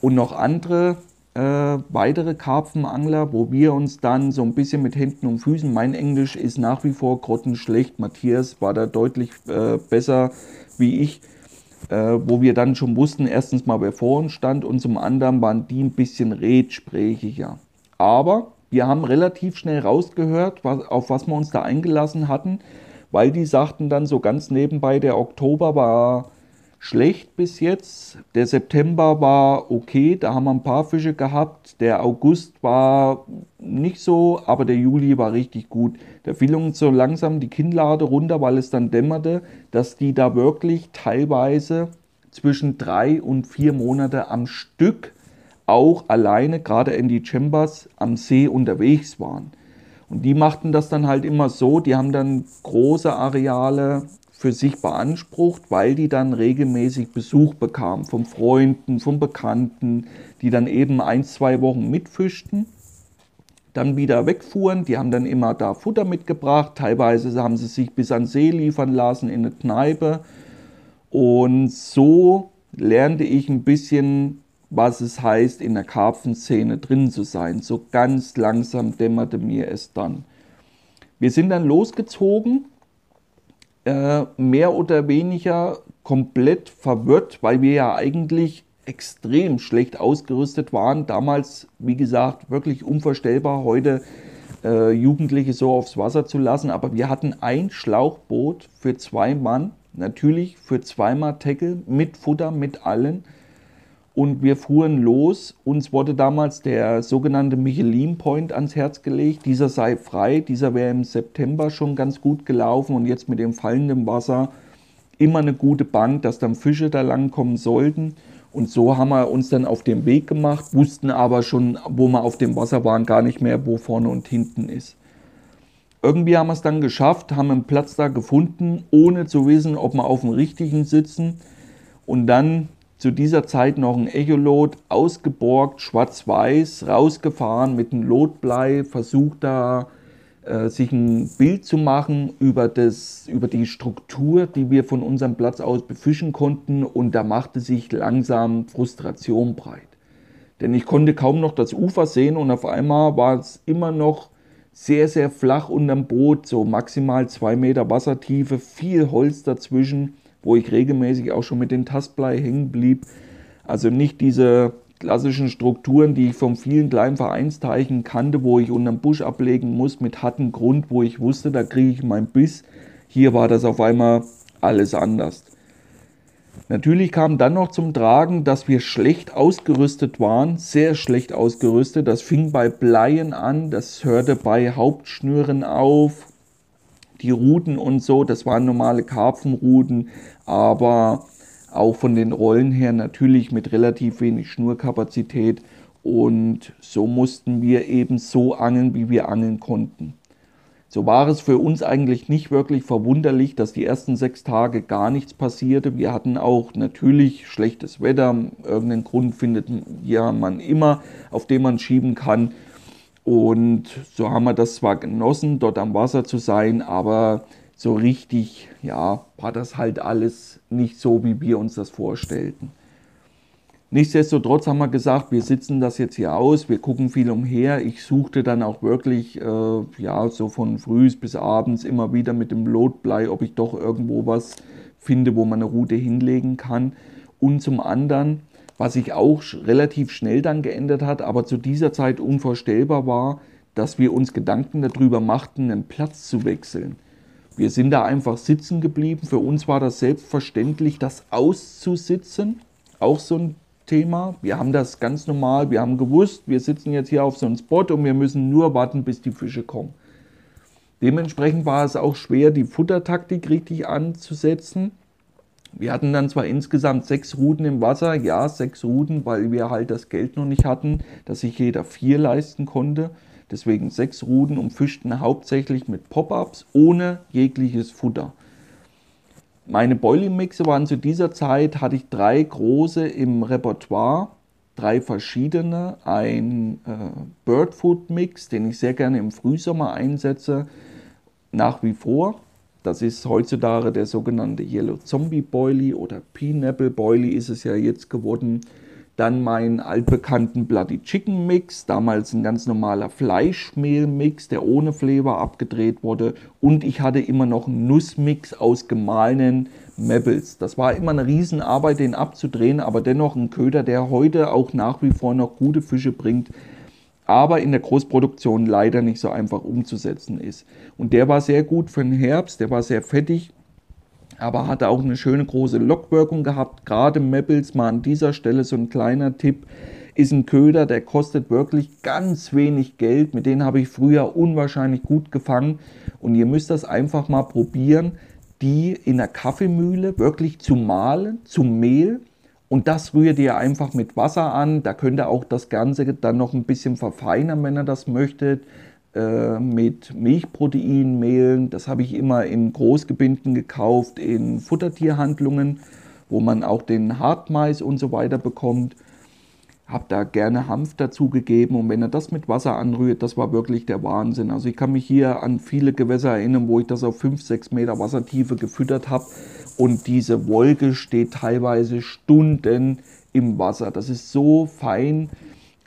und noch andere äh, weitere Karpfenangler, wo wir uns dann so ein bisschen mit Händen und Füßen, mein Englisch ist nach wie vor grottenschlecht, Matthias war da deutlich äh, besser wie ich, äh, wo wir dann schon wussten, erstens mal, wer vor uns stand und zum anderen waren die ein bisschen redsprechiger. Aber wir haben relativ schnell rausgehört, was, auf was wir uns da eingelassen hatten, weil die sagten dann so ganz nebenbei, der Oktober war schlecht bis jetzt, der September war okay, da haben wir ein paar Fische gehabt, der August war nicht so, aber der Juli war richtig gut. Da fiel uns so langsam die Kinnlade runter, weil es dann dämmerte, dass die da wirklich teilweise zwischen drei und vier Monate am Stück auch alleine, gerade in die Chambers, am See unterwegs waren. Und die machten das dann halt immer so, die haben dann große Areale für sich beansprucht, weil die dann regelmäßig Besuch bekamen von Freunden, von Bekannten, die dann eben ein, zwei Wochen mitfischten, dann wieder wegfuhren. Die haben dann immer da Futter mitgebracht. Teilweise haben sie sich bis an See liefern lassen in eine Kneipe. Und so lernte ich ein bisschen, was es heißt, in der Karpfenszene drin zu sein. So ganz langsam dämmerte mir es dann. Wir sind dann losgezogen äh, mehr oder weniger komplett verwirrt, weil wir ja eigentlich extrem schlecht ausgerüstet waren. Damals, wie gesagt, wirklich unvorstellbar, heute äh, Jugendliche so aufs Wasser zu lassen. Aber wir hatten ein Schlauchboot für zwei Mann, natürlich für zweimal Tackle, mit Futter, mit allen und wir fuhren los. Uns wurde damals der sogenannte Michelin Point ans Herz gelegt. Dieser sei frei, dieser wäre im September schon ganz gut gelaufen und jetzt mit dem fallenden Wasser immer eine gute Bank, dass dann Fische da lang kommen sollten. Und so haben wir uns dann auf den Weg gemacht, wussten aber schon, wo wir auf dem Wasser waren, gar nicht mehr, wo vorne und hinten ist. Irgendwie haben wir es dann geschafft, haben einen Platz da gefunden, ohne zu wissen, ob wir auf dem richtigen sitzen. Und dann zu dieser Zeit noch ein Echolot ausgeborgt, schwarz-weiß, rausgefahren mit einem Lotblei, versucht da äh, sich ein Bild zu machen über, das, über die Struktur, die wir von unserem Platz aus befischen konnten und da machte sich langsam Frustration breit. Denn ich konnte kaum noch das Ufer sehen und auf einmal war es immer noch sehr, sehr flach unterm Boot, so maximal zwei Meter Wassertiefe, viel Holz dazwischen wo ich regelmäßig auch schon mit dem Tastblei hängen blieb. Also nicht diese klassischen Strukturen, die ich von vielen kleinen Vereinsteichen kannte, wo ich unterm Busch ablegen muss mit hartem Grund, wo ich wusste, da kriege ich meinen Biss. Hier war das auf einmal alles anders. Natürlich kam dann noch zum Tragen, dass wir schlecht ausgerüstet waren, sehr schlecht ausgerüstet. Das fing bei Bleien an, das hörte bei Hauptschnüren auf, die Routen und so, das waren normale Karpfenrouten, aber auch von den Rollen her natürlich mit relativ wenig Schnurkapazität und so mussten wir eben so angeln, wie wir angeln konnten. So war es für uns eigentlich nicht wirklich verwunderlich, dass die ersten sechs Tage gar nichts passierte. Wir hatten auch natürlich schlechtes Wetter. Irgendeinen Grund findet ja man immer, auf den man schieben kann. Und so haben wir das zwar genossen, dort am Wasser zu sein, aber so richtig, ja, war das halt alles nicht so, wie wir uns das vorstellten. Nichtsdestotrotz haben wir gesagt, wir sitzen das jetzt hier aus, wir gucken viel umher. Ich suchte dann auch wirklich, äh, ja, so von früh bis abends immer wieder mit dem Lotblei, ob ich doch irgendwo was finde, wo man eine Route hinlegen kann. Und zum anderen, was sich auch relativ schnell dann geändert hat, aber zu dieser Zeit unvorstellbar war, dass wir uns Gedanken darüber machten, einen Platz zu wechseln. Wir sind da einfach sitzen geblieben. Für uns war das selbstverständlich, das auszusitzen. Auch so ein Thema. Wir haben das ganz normal, wir haben gewusst, wir sitzen jetzt hier auf so einem Spot und wir müssen nur warten, bis die Fische kommen. Dementsprechend war es auch schwer, die Futtertaktik richtig anzusetzen. Wir hatten dann zwar insgesamt sechs Routen im Wasser, ja, sechs Routen, weil wir halt das Geld noch nicht hatten, dass sich jeder vier leisten konnte. Deswegen sechs Routen und fischten hauptsächlich mit Pop-ups ohne jegliches Futter. Meine Boiling-Mixe waren zu dieser Zeit, hatte ich drei große im Repertoire, drei verschiedene. Ein äh, Birdfood-Mix, den ich sehr gerne im Frühsommer einsetze, nach wie vor. Das ist heutzutage der sogenannte Yellow Zombie Boilie oder Pineapple Boilie ist es ja jetzt geworden. Dann meinen altbekannten Bloody Chicken Mix, damals ein ganz normaler Fleischmehl-Mix, der ohne Flavor abgedreht wurde. Und ich hatte immer noch einen Nussmix aus gemahlenen Mebbles. Das war immer eine Riesenarbeit, den abzudrehen, aber dennoch ein Köder, der heute auch nach wie vor noch gute Fische bringt, aber in der Großproduktion leider nicht so einfach umzusetzen ist. Und der war sehr gut für den Herbst, der war sehr fettig aber hatte auch eine schöne große Lockwirkung gehabt. Gerade Maples mal an dieser Stelle so ein kleiner Tipp ist ein Köder, der kostet wirklich ganz wenig Geld. Mit denen habe ich früher unwahrscheinlich gut gefangen und ihr müsst das einfach mal probieren, die in der Kaffeemühle wirklich zu mahlen, zum Mehl. Und das rührt ihr einfach mit Wasser an. Da könnt ihr auch das Ganze dann noch ein bisschen verfeinern, wenn ihr das möchtet. Äh, mit Milchproteinmehlen. Das habe ich immer in Großgebinden gekauft, in Futtertierhandlungen, wo man auch den Hartmais und so weiter bekommt. Habe da gerne Hanf dazu gegeben und wenn er das mit Wasser anrührt, das war wirklich der Wahnsinn. Also ich kann mich hier an viele Gewässer erinnern, wo ich das auf 5, 6 Meter Wassertiefe gefüttert habe und diese Wolke steht teilweise Stunden im Wasser. Das ist so fein,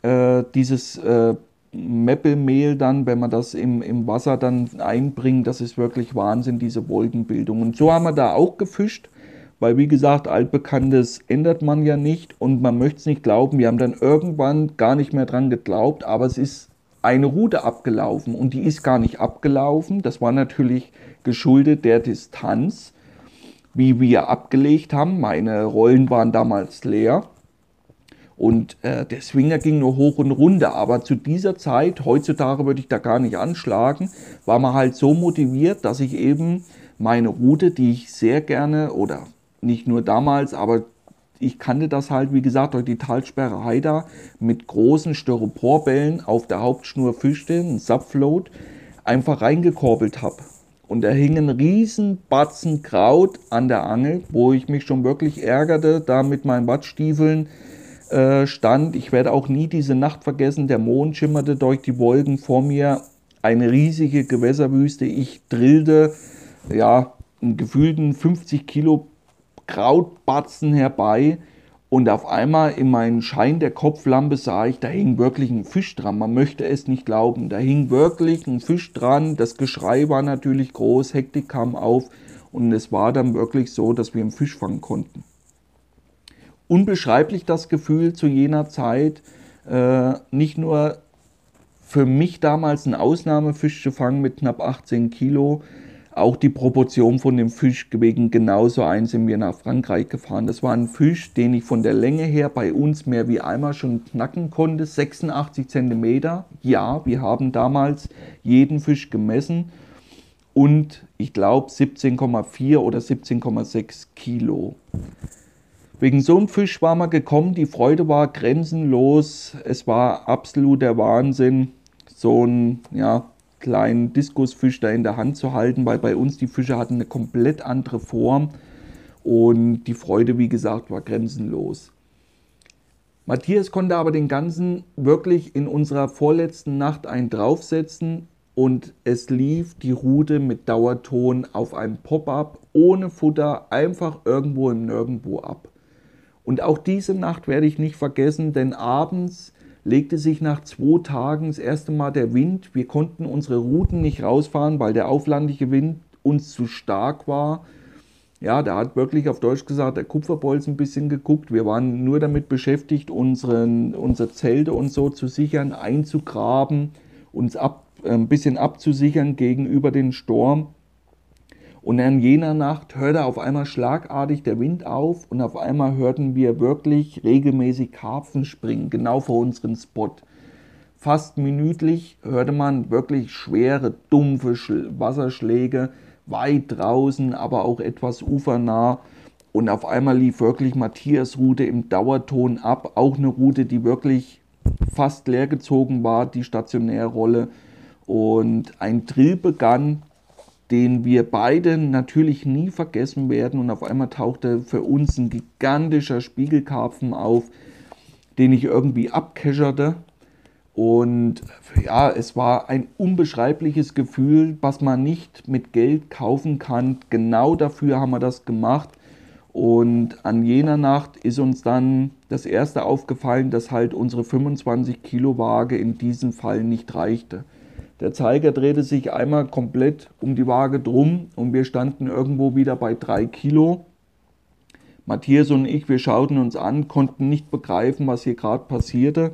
äh, dieses äh, Meppelmehl dann, wenn man das im, im Wasser dann einbringt, das ist wirklich Wahnsinn, diese Wolkenbildung. Und so haben wir da auch gefischt, weil wie gesagt, altbekanntes ändert man ja nicht und man möchte es nicht glauben. Wir haben dann irgendwann gar nicht mehr dran geglaubt, aber es ist eine Route abgelaufen und die ist gar nicht abgelaufen. Das war natürlich geschuldet der Distanz, wie wir abgelegt haben. Meine Rollen waren damals leer. Und äh, der Swinger ging nur hoch und runter. Aber zu dieser Zeit, heutzutage würde ich da gar nicht anschlagen, war man halt so motiviert, dass ich eben meine Route, die ich sehr gerne oder nicht nur damals, aber ich kannte das halt, wie gesagt, durch die Talsperre Haida mit großen Styroporbällen auf der Hauptschnur fischte, ein Subfloat, einfach reingekorbelt habe. Und da hing ein riesen Batzen Kraut an der Angel, wo ich mich schon wirklich ärgerte, da mit meinen Wattstiefeln äh, stand. Ich werde auch nie diese Nacht vergessen. Der Mond schimmerte durch die Wolken vor mir. Eine riesige Gewässerwüste. Ich drillte ja einen gefühlten 50 Kilo Krautbatzen herbei. Und auf einmal in meinen Schein der Kopflampe sah ich, da hing wirklich ein Fisch dran. Man möchte es nicht glauben. Da hing wirklich ein Fisch dran. Das Geschrei war natürlich groß, Hektik kam auf. Und es war dann wirklich so, dass wir einen Fisch fangen konnten unbeschreiblich das Gefühl zu jener Zeit, äh, nicht nur für mich damals einen Ausnahmefisch zu fangen mit knapp 18 Kilo, auch die Proportion von dem Fisch wegen genauso ein sind wir nach Frankreich gefahren. Das war ein Fisch, den ich von der Länge her bei uns mehr wie einmal schon knacken konnte, 86 Zentimeter. Ja, wir haben damals jeden Fisch gemessen und ich glaube 17,4 oder 17,6 Kilo. Wegen so einem Fisch war man gekommen, die Freude war grenzenlos, es war absoluter Wahnsinn, so einen ja, kleinen Diskusfisch da in der Hand zu halten, weil bei uns die Fische hatten eine komplett andere Form und die Freude, wie gesagt, war grenzenlos. Matthias konnte aber den ganzen wirklich in unserer vorletzten Nacht einen draufsetzen und es lief die Route mit Dauerton auf einem Pop-up ohne Futter einfach irgendwo im Nirgendwo ab. Und auch diese Nacht werde ich nicht vergessen, denn abends legte sich nach zwei Tagen das erste Mal der Wind. Wir konnten unsere Routen nicht rausfahren, weil der auflandige Wind uns zu stark war. Ja, da hat wirklich auf Deutsch gesagt der Kupferbolz ein bisschen geguckt. Wir waren nur damit beschäftigt, unseren, unsere Zelte und so zu sichern, einzugraben, uns ab, ein bisschen abzusichern gegenüber dem Sturm. Und an jener Nacht hörte auf einmal schlagartig der Wind auf und auf einmal hörten wir wirklich regelmäßig Karpfen springen, genau vor unserem Spot. Fast minütlich hörte man wirklich schwere, dumpfe Wasserschläge weit draußen, aber auch etwas ufernah. Und auf einmal lief wirklich Matthias Route im Dauerton ab. Auch eine Route, die wirklich fast leer gezogen war, die Stationärrolle. Und ein Drill begann, den wir beide natürlich nie vergessen werden. Und auf einmal tauchte für uns ein gigantischer Spiegelkarpfen auf, den ich irgendwie abkescherte. Und ja, es war ein unbeschreibliches Gefühl, was man nicht mit Geld kaufen kann. Genau dafür haben wir das gemacht. Und an jener Nacht ist uns dann das erste aufgefallen, dass halt unsere 25 Kilo Waage in diesem Fall nicht reichte. Der Zeiger drehte sich einmal komplett um die Waage drum und wir standen irgendwo wieder bei 3 Kilo. Matthias und ich, wir schauten uns an, konnten nicht begreifen, was hier gerade passierte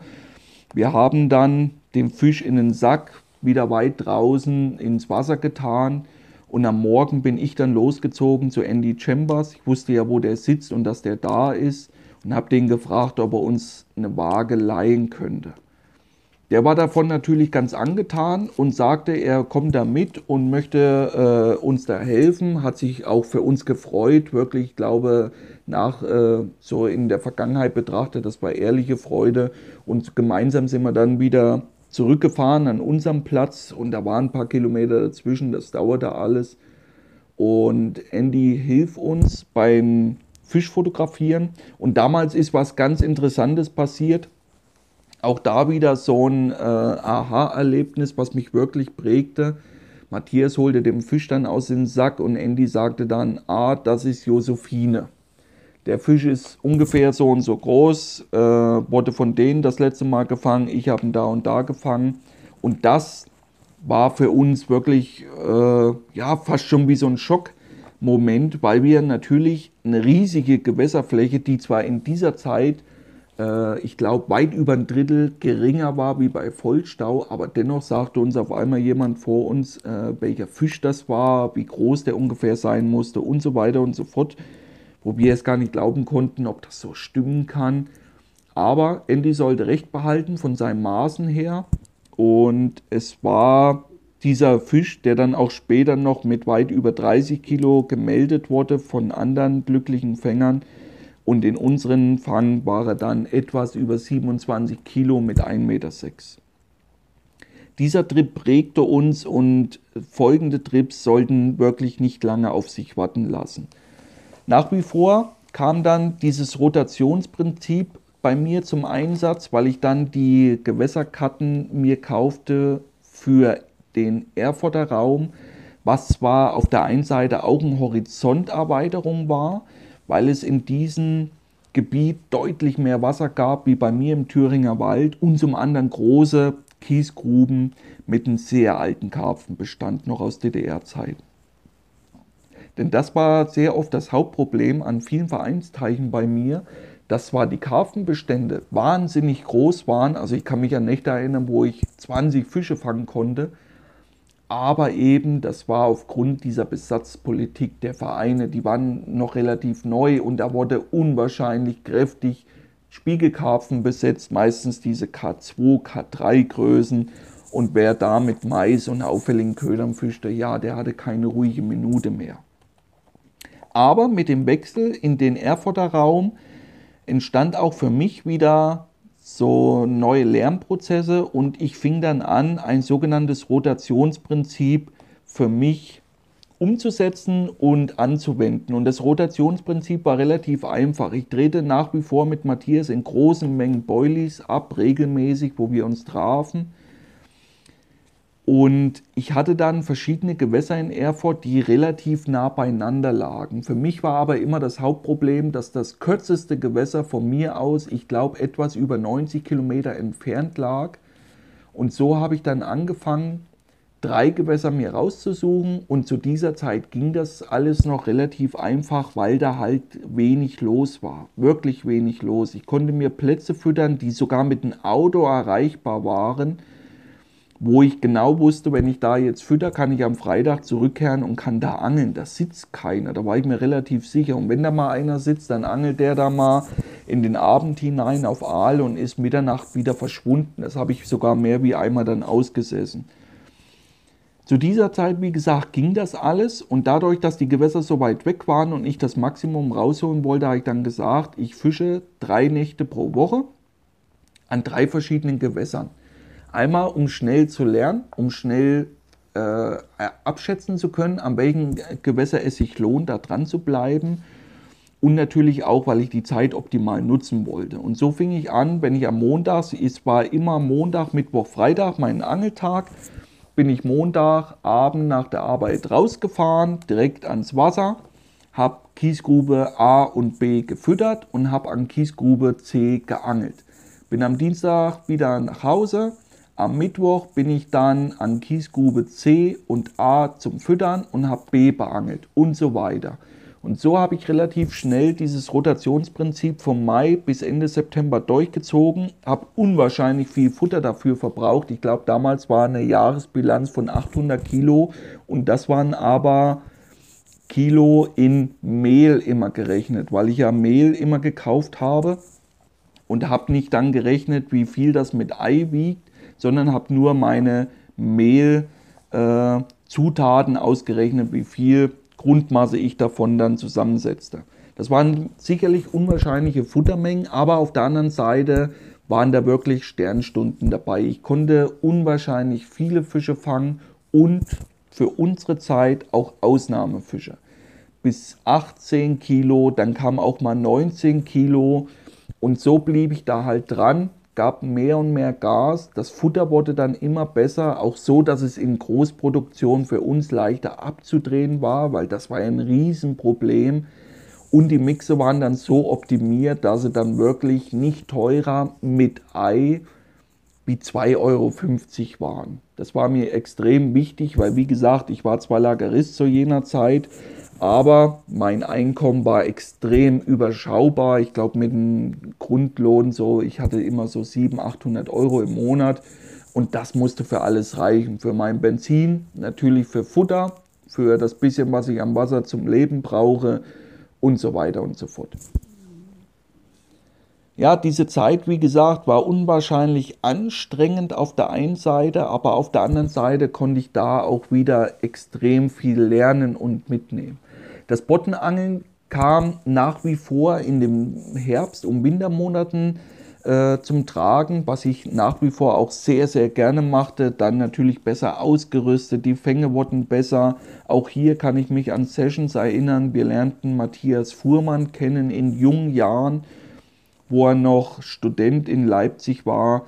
wir haben dann den Fisch in den Sack wieder weit draußen ins Wasser getan und am Morgen bin ich dann losgezogen zu Andy Chambers. Ich wusste ja, wo der sitzt und dass der da ist und habe den gefragt, ob er uns eine Waage leihen könnte. Der war davon natürlich ganz angetan und sagte, er kommt da mit und möchte äh, uns da helfen, hat sich auch für uns gefreut, wirklich, ich glaube, nach äh, so in der Vergangenheit betrachtet. Das war ehrliche Freude. Und gemeinsam sind wir dann wieder zurückgefahren an unserem Platz und da waren ein paar Kilometer dazwischen, das dauerte alles. Und Andy hilft uns beim Fischfotografieren. Und damals ist was ganz Interessantes passiert. Auch da wieder so ein äh, Aha-Erlebnis, was mich wirklich prägte. Matthias holte den Fisch dann aus dem Sack und Andy sagte dann, ah, das ist Josephine. Der Fisch ist ungefähr so und so groß, äh, wurde von denen das letzte Mal gefangen, ich habe ihn da und da gefangen. Und das war für uns wirklich äh, ja, fast schon wie so ein Schockmoment, weil wir natürlich eine riesige Gewässerfläche, die zwar in dieser Zeit, ich glaube, weit über ein Drittel geringer war wie bei Vollstau, aber dennoch sagte uns auf einmal jemand vor uns, äh, welcher Fisch das war, wie groß der ungefähr sein musste und so weiter und so fort wo wir es gar nicht glauben konnten, ob das so stimmen kann. Aber Andy sollte recht behalten von seinen Maßen her. Und es war dieser Fisch, der dann auch später noch mit weit über 30 Kilo gemeldet wurde von anderen glücklichen Fängern. Und in unseren Fang war er dann etwas über 27 Kilo mit 1,6 Meter. Dieser Trip prägte uns und folgende Trips sollten wirklich nicht lange auf sich warten lassen. Nach wie vor kam dann dieses Rotationsprinzip bei mir zum Einsatz, weil ich dann die Gewässerkarten mir kaufte für den Erfurter Raum, was zwar auf der einen Seite auch eine Horizonterweiterung war, weil es in diesem Gebiet deutlich mehr Wasser gab wie bei mir im Thüringer Wald und zum anderen große Kiesgruben mit einem sehr alten Karpfenbestand noch aus DDR-Zeiten. Denn das war sehr oft das Hauptproblem an vielen Vereinsteichen bei mir, dass zwar die Karpfenbestände wahnsinnig groß waren, also ich kann mich an Nächte erinnern, wo ich 20 Fische fangen konnte, aber eben das war aufgrund dieser Besatzpolitik der Vereine, die waren noch relativ neu und da wurde unwahrscheinlich kräftig Spiegelkarpfen besetzt, meistens diese K2, K3 Größen und wer da mit Mais und auffälligen Ködern fischte, ja, der hatte keine ruhige Minute mehr. Aber mit dem Wechsel in den Erfurter Raum entstand auch für mich wieder so neue Lernprozesse und ich fing dann an, ein sogenanntes Rotationsprinzip für mich umzusetzen und anzuwenden. Und das Rotationsprinzip war relativ einfach. Ich drehte nach wie vor mit Matthias in großen Mengen Boilies ab, regelmäßig, wo wir uns trafen. Und ich hatte dann verschiedene Gewässer in Erfurt, die relativ nah beieinander lagen. Für mich war aber immer das Hauptproblem, dass das kürzeste Gewässer von mir aus, ich glaube, etwas über 90 Kilometer entfernt lag. Und so habe ich dann angefangen, drei Gewässer mir rauszusuchen. Und zu dieser Zeit ging das alles noch relativ einfach, weil da halt wenig los war. Wirklich wenig los. Ich konnte mir Plätze füttern, die sogar mit dem Auto erreichbar waren wo ich genau wusste, wenn ich da jetzt fütter, kann ich am Freitag zurückkehren und kann da angeln. Da sitzt keiner, da war ich mir relativ sicher. Und wenn da mal einer sitzt, dann angelt der da mal in den Abend hinein auf Aal und ist Mitternacht wieder verschwunden. Das habe ich sogar mehr wie einmal dann ausgesessen. Zu dieser Zeit, wie gesagt, ging das alles und dadurch, dass die Gewässer so weit weg waren und ich das Maximum rausholen wollte, habe ich dann gesagt, ich fische drei Nächte pro Woche an drei verschiedenen Gewässern. Einmal, um schnell zu lernen, um schnell äh, abschätzen zu können, an welchen Gewässer es sich lohnt, da dran zu bleiben. Und natürlich auch, weil ich die Zeit optimal nutzen wollte. Und so fing ich an, wenn ich am Montag, es war immer Montag, Mittwoch, Freitag, mein Angeltag, bin ich Montag Abend nach der Arbeit rausgefahren, direkt ans Wasser, habe Kiesgrube A und B gefüttert und habe an Kiesgrube C geangelt. Bin am Dienstag wieder nach Hause, am Mittwoch bin ich dann an Kiesgrube C und A zum Füttern und habe B beangelt und so weiter. Und so habe ich relativ schnell dieses Rotationsprinzip vom Mai bis Ende September durchgezogen, habe unwahrscheinlich viel Futter dafür verbraucht. Ich glaube, damals war eine Jahresbilanz von 800 Kilo und das waren aber Kilo in Mehl immer gerechnet, weil ich ja Mehl immer gekauft habe und habe nicht dann gerechnet, wie viel das mit Ei wiegt sondern habe nur meine Mehlzutaten äh, ausgerechnet, wie viel Grundmasse ich davon dann zusammensetzte. Das waren sicherlich unwahrscheinliche Futtermengen, aber auf der anderen Seite waren da wirklich Sternstunden dabei. Ich konnte unwahrscheinlich viele Fische fangen und für unsere Zeit auch Ausnahmefische. Bis 18 Kilo, dann kam auch mal 19 Kilo und so blieb ich da halt dran gab mehr und mehr Gas. Das Futter wurde dann immer besser, auch so, dass es in Großproduktion für uns leichter abzudrehen war, weil das war ein Riesenproblem. Und die Mixe waren dann so optimiert, dass sie dann wirklich nicht teurer mit Ei wie 2,50 Euro waren. Das war mir extrem wichtig, weil wie gesagt, ich war zwar Lagerist zu jener Zeit, aber mein Einkommen war extrem überschaubar. Ich glaube, mit dem Grundlohn so, ich hatte immer so 700, 800 Euro im Monat. Und das musste für alles reichen. Für mein Benzin, natürlich für Futter, für das bisschen, was ich am Wasser zum Leben brauche und so weiter und so fort. Ja, diese Zeit, wie gesagt, war unwahrscheinlich anstrengend auf der einen Seite, aber auf der anderen Seite konnte ich da auch wieder extrem viel lernen und mitnehmen. Das Bottenangeln kam nach wie vor in den Herbst- und Wintermonaten äh, zum Tragen, was ich nach wie vor auch sehr, sehr gerne machte. Dann natürlich besser ausgerüstet, die Fänge wurden besser. Auch hier kann ich mich an Sessions erinnern. Wir lernten Matthias Fuhrmann kennen in jungen Jahren, wo er noch Student in Leipzig war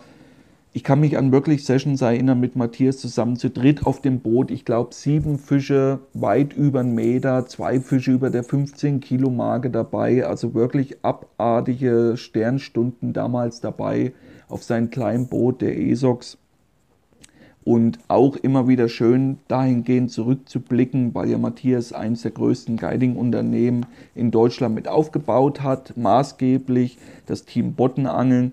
ich kann mich an wirklich Sessions erinnern mit Matthias zusammen zu dritt auf dem Boot. Ich glaube, sieben Fische weit über einen Meter, zwei Fische über der 15 Kilo Marke dabei. Also wirklich abartige Sternstunden damals dabei auf sein kleinen Boot, der ESOX. Und auch immer wieder schön dahingehend zurückzublicken, weil ja Matthias eines der größten Guiding-Unternehmen in Deutschland mit aufgebaut hat, maßgeblich das Team Bottenangeln.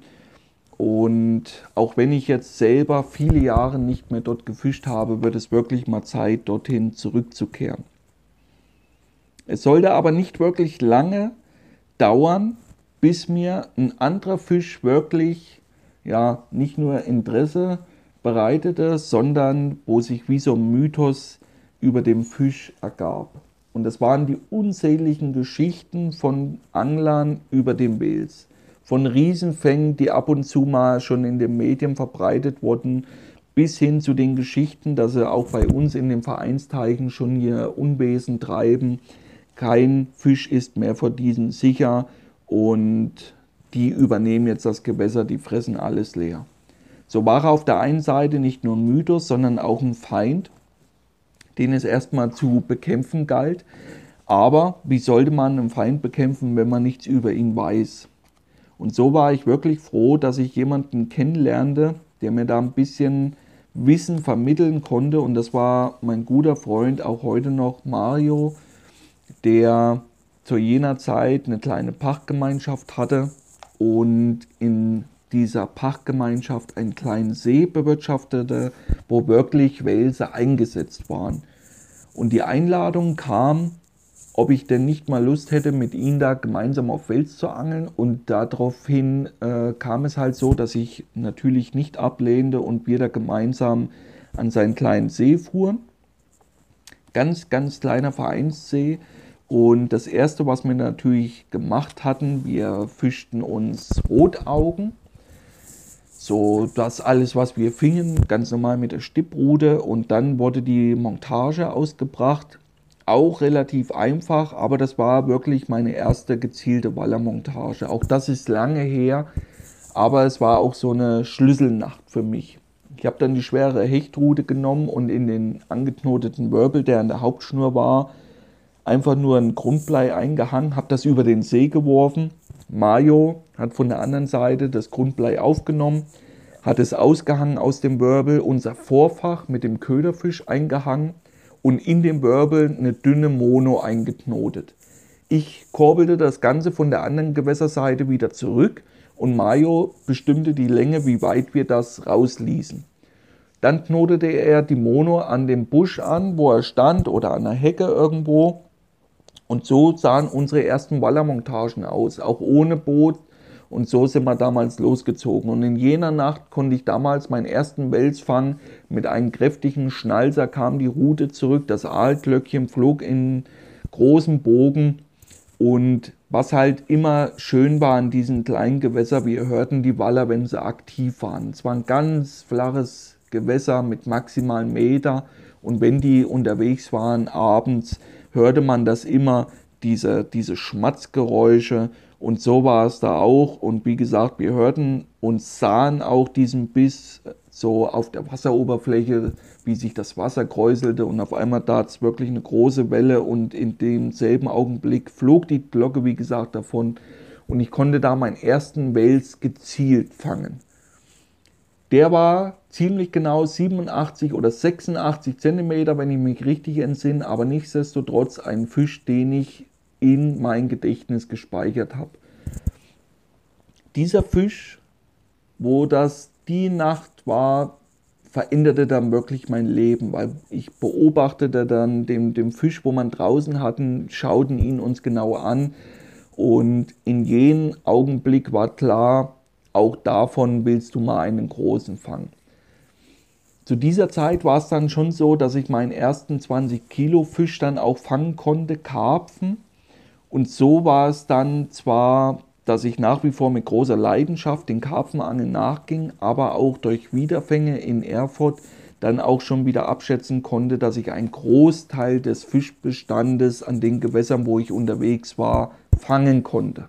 Und auch wenn ich jetzt selber viele Jahre nicht mehr dort gefischt habe, wird es wirklich mal Zeit, dorthin zurückzukehren. Es sollte aber nicht wirklich lange dauern, bis mir ein anderer Fisch wirklich, ja, nicht nur Interesse bereitete, sondern wo sich wie so ein Mythos über dem Fisch ergab. Und das waren die unzähligen Geschichten von Anglern über den Wels von Riesenfängen, die ab und zu mal schon in den Medien verbreitet wurden, bis hin zu den Geschichten, dass sie auch bei uns in den Vereinsteichen schon ihr Unwesen treiben. Kein Fisch ist mehr vor diesen sicher und die übernehmen jetzt das Gewässer, die fressen alles leer. So war er auf der einen Seite nicht nur ein Mythos, sondern auch ein Feind, den es erstmal zu bekämpfen galt. Aber wie sollte man einen Feind bekämpfen, wenn man nichts über ihn weiß? Und so war ich wirklich froh, dass ich jemanden kennenlernte, der mir da ein bisschen Wissen vermitteln konnte. Und das war mein guter Freund, auch heute noch Mario, der zu jener Zeit eine kleine Pachtgemeinschaft hatte und in dieser Pachtgemeinschaft einen kleinen See bewirtschaftete, wo wirklich Wälse eingesetzt waren. Und die Einladung kam, ob ich denn nicht mal Lust hätte, mit ihm da gemeinsam auf Wels zu angeln. Und daraufhin äh, kam es halt so, dass ich natürlich nicht ablehnte und wir da gemeinsam an seinen kleinen See fuhren. Ganz, ganz kleiner Vereinssee. Und das erste, was wir natürlich gemacht hatten, wir fischten uns Rotaugen so, das alles, was wir fingen, ganz normal mit der Stipprute und dann wurde die Montage ausgebracht. Auch relativ einfach, aber das war wirklich meine erste gezielte Wallermontage. Auch das ist lange her, aber es war auch so eine Schlüsselnacht für mich. Ich habe dann die schwere Hechtrute genommen und in den angeknoteten Wirbel, der an der Hauptschnur war, einfach nur ein Grundblei eingehangen, habe das über den See geworfen Mayo hat von der anderen Seite das Grundblei aufgenommen, hat es ausgehangen aus dem Wirbel, unser Vorfach mit dem Köderfisch eingehangen und in dem Wirbel eine dünne Mono eingeknotet. Ich korbelte das Ganze von der anderen Gewässerseite wieder zurück und Mayo bestimmte die Länge, wie weit wir das rausließen. Dann knotete er die Mono an dem Busch an, wo er stand oder an der Hecke irgendwo und so sahen unsere ersten Wallermontagen aus, auch ohne Boot. Und so sind wir damals losgezogen. Und in jener Nacht konnte ich damals meinen ersten Wels fangen. Mit einem kräftigen Schnalzer kam die Rute zurück. Das Aalglöckchen flog in großem Bogen. Und was halt immer schön war an diesen kleinen Gewässer, wir hörten die Waller, wenn sie aktiv waren. Es war ein ganz flaches Gewässer mit maximalen Meter. Und wenn die unterwegs waren abends, hörte man das immer, diese, diese Schmatzgeräusche. Und so war es da auch. Und wie gesagt, wir hörten und sahen auch diesen Biss so auf der Wasseroberfläche, wie sich das Wasser kräuselte. Und auf einmal tat es wirklich eine große Welle. Und in demselben Augenblick flog die Glocke, wie gesagt, davon. Und ich konnte da meinen ersten Wels gezielt fangen. Der war ziemlich genau 87 oder 86 Zentimeter, wenn ich mich richtig entsinne, aber nichtsdestotrotz ein Fisch, den ich in mein Gedächtnis gespeichert habe. Dieser Fisch, wo das die Nacht war, veränderte dann wirklich mein Leben, weil ich beobachtete dann den, den Fisch, wo man draußen hatten, schauten ihn uns genau an und in jenem Augenblick war klar, auch davon willst du mal einen großen fangen. Zu dieser Zeit war es dann schon so, dass ich meinen ersten 20 Kilo Fisch dann auch fangen konnte, Karpfen. Und so war es dann zwar, dass ich nach wie vor mit großer Leidenschaft den Karpfenangeln nachging, aber auch durch Wiederfänge in Erfurt dann auch schon wieder abschätzen konnte, dass ich einen Großteil des Fischbestandes an den Gewässern, wo ich unterwegs war, fangen konnte.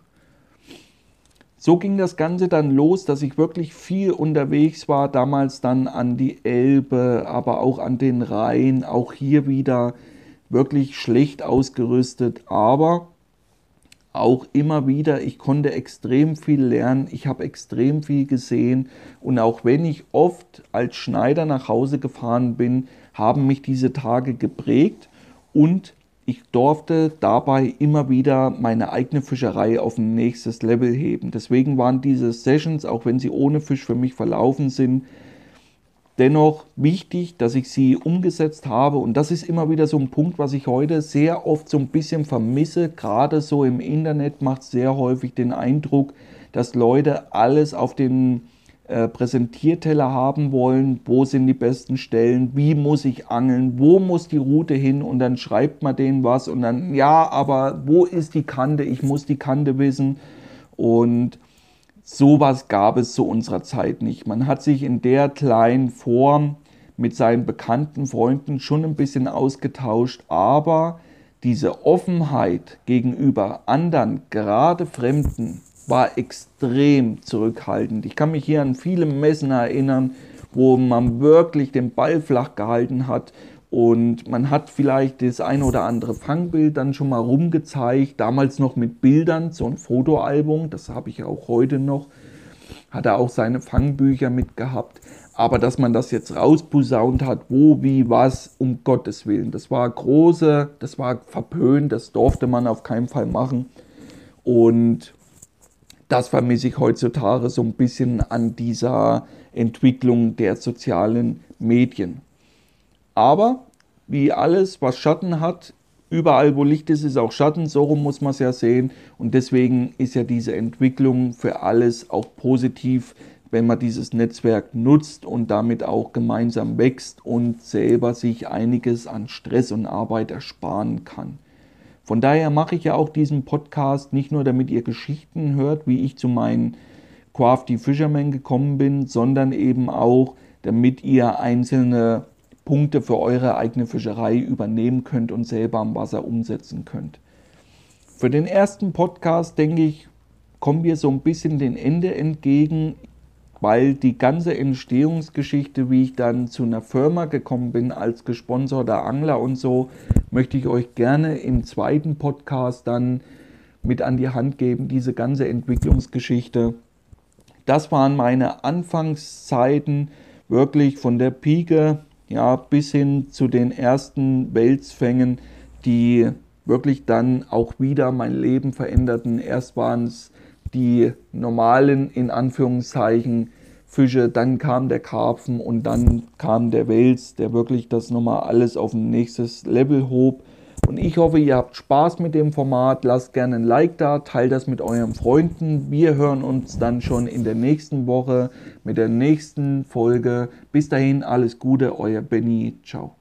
So ging das Ganze dann los, dass ich wirklich viel unterwegs war, damals dann an die Elbe, aber auch an den Rhein, auch hier wieder wirklich schlecht ausgerüstet, aber auch immer wieder, ich konnte extrem viel lernen, ich habe extrem viel gesehen und auch wenn ich oft als Schneider nach Hause gefahren bin, haben mich diese Tage geprägt und ich durfte dabei immer wieder meine eigene Fischerei auf ein nächstes Level heben. Deswegen waren diese Sessions, auch wenn sie ohne Fisch für mich verlaufen sind, dennoch wichtig, dass ich sie umgesetzt habe. Und das ist immer wieder so ein Punkt, was ich heute sehr oft so ein bisschen vermisse. Gerade so im Internet macht sehr häufig den Eindruck, dass Leute alles auf den äh, Präsentierteller haben wollen, wo sind die besten Stellen, wie muss ich angeln, wo muss die Route hin? Und dann schreibt man denen was und dann, ja, aber wo ist die Kante, ich muss die Kante wissen. Und sowas gab es zu unserer Zeit nicht. Man hat sich in der kleinen Form mit seinen bekannten Freunden schon ein bisschen ausgetauscht, aber diese Offenheit gegenüber anderen, gerade Fremden, war extrem zurückhaltend. Ich kann mich hier an viele Messen erinnern, wo man wirklich den Ball flach gehalten hat und man hat vielleicht das ein oder andere Fangbild dann schon mal rumgezeigt, damals noch mit Bildern, so ein Fotoalbum, das habe ich auch heute noch. Hat er auch seine Fangbücher mitgehabt. Aber dass man das jetzt rausposaunt hat, wo, wie, was, um Gottes Willen. Das war große, das war verpönt, das durfte man auf keinen Fall machen. Und das vermisse ich heutzutage so ein bisschen an dieser Entwicklung der sozialen Medien. Aber wie alles, was Schatten hat, überall wo Licht ist, ist auch Schatten, so rum muss man es ja sehen. Und deswegen ist ja diese Entwicklung für alles auch positiv, wenn man dieses Netzwerk nutzt und damit auch gemeinsam wächst und selber sich einiges an Stress und Arbeit ersparen kann. Von daher mache ich ja auch diesen Podcast nicht nur, damit ihr Geschichten hört, wie ich zu meinen Crafty Fisherman gekommen bin, sondern eben auch, damit ihr einzelne Punkte für eure eigene Fischerei übernehmen könnt und selber am Wasser umsetzen könnt. Für den ersten Podcast, denke ich, kommen wir so ein bisschen dem Ende entgegen, weil die ganze Entstehungsgeschichte, wie ich dann zu einer Firma gekommen bin als gesponserter Angler und so, möchte ich euch gerne im zweiten Podcast dann mit an die Hand geben, diese ganze Entwicklungsgeschichte. Das waren meine Anfangszeiten, wirklich von der Pike ja, bis hin zu den ersten Welsfängen, die wirklich dann auch wieder mein Leben veränderten. Erst waren es die normalen, in Anführungszeichen, Fische, dann kam der Karpfen und dann kam der Wels, der wirklich das nochmal alles auf ein nächstes Level hob. Und ich hoffe, ihr habt Spaß mit dem Format. Lasst gerne ein Like da, teilt das mit euren Freunden. Wir hören uns dann schon in der nächsten Woche mit der nächsten Folge. Bis dahin alles Gute, euer Benny. Ciao.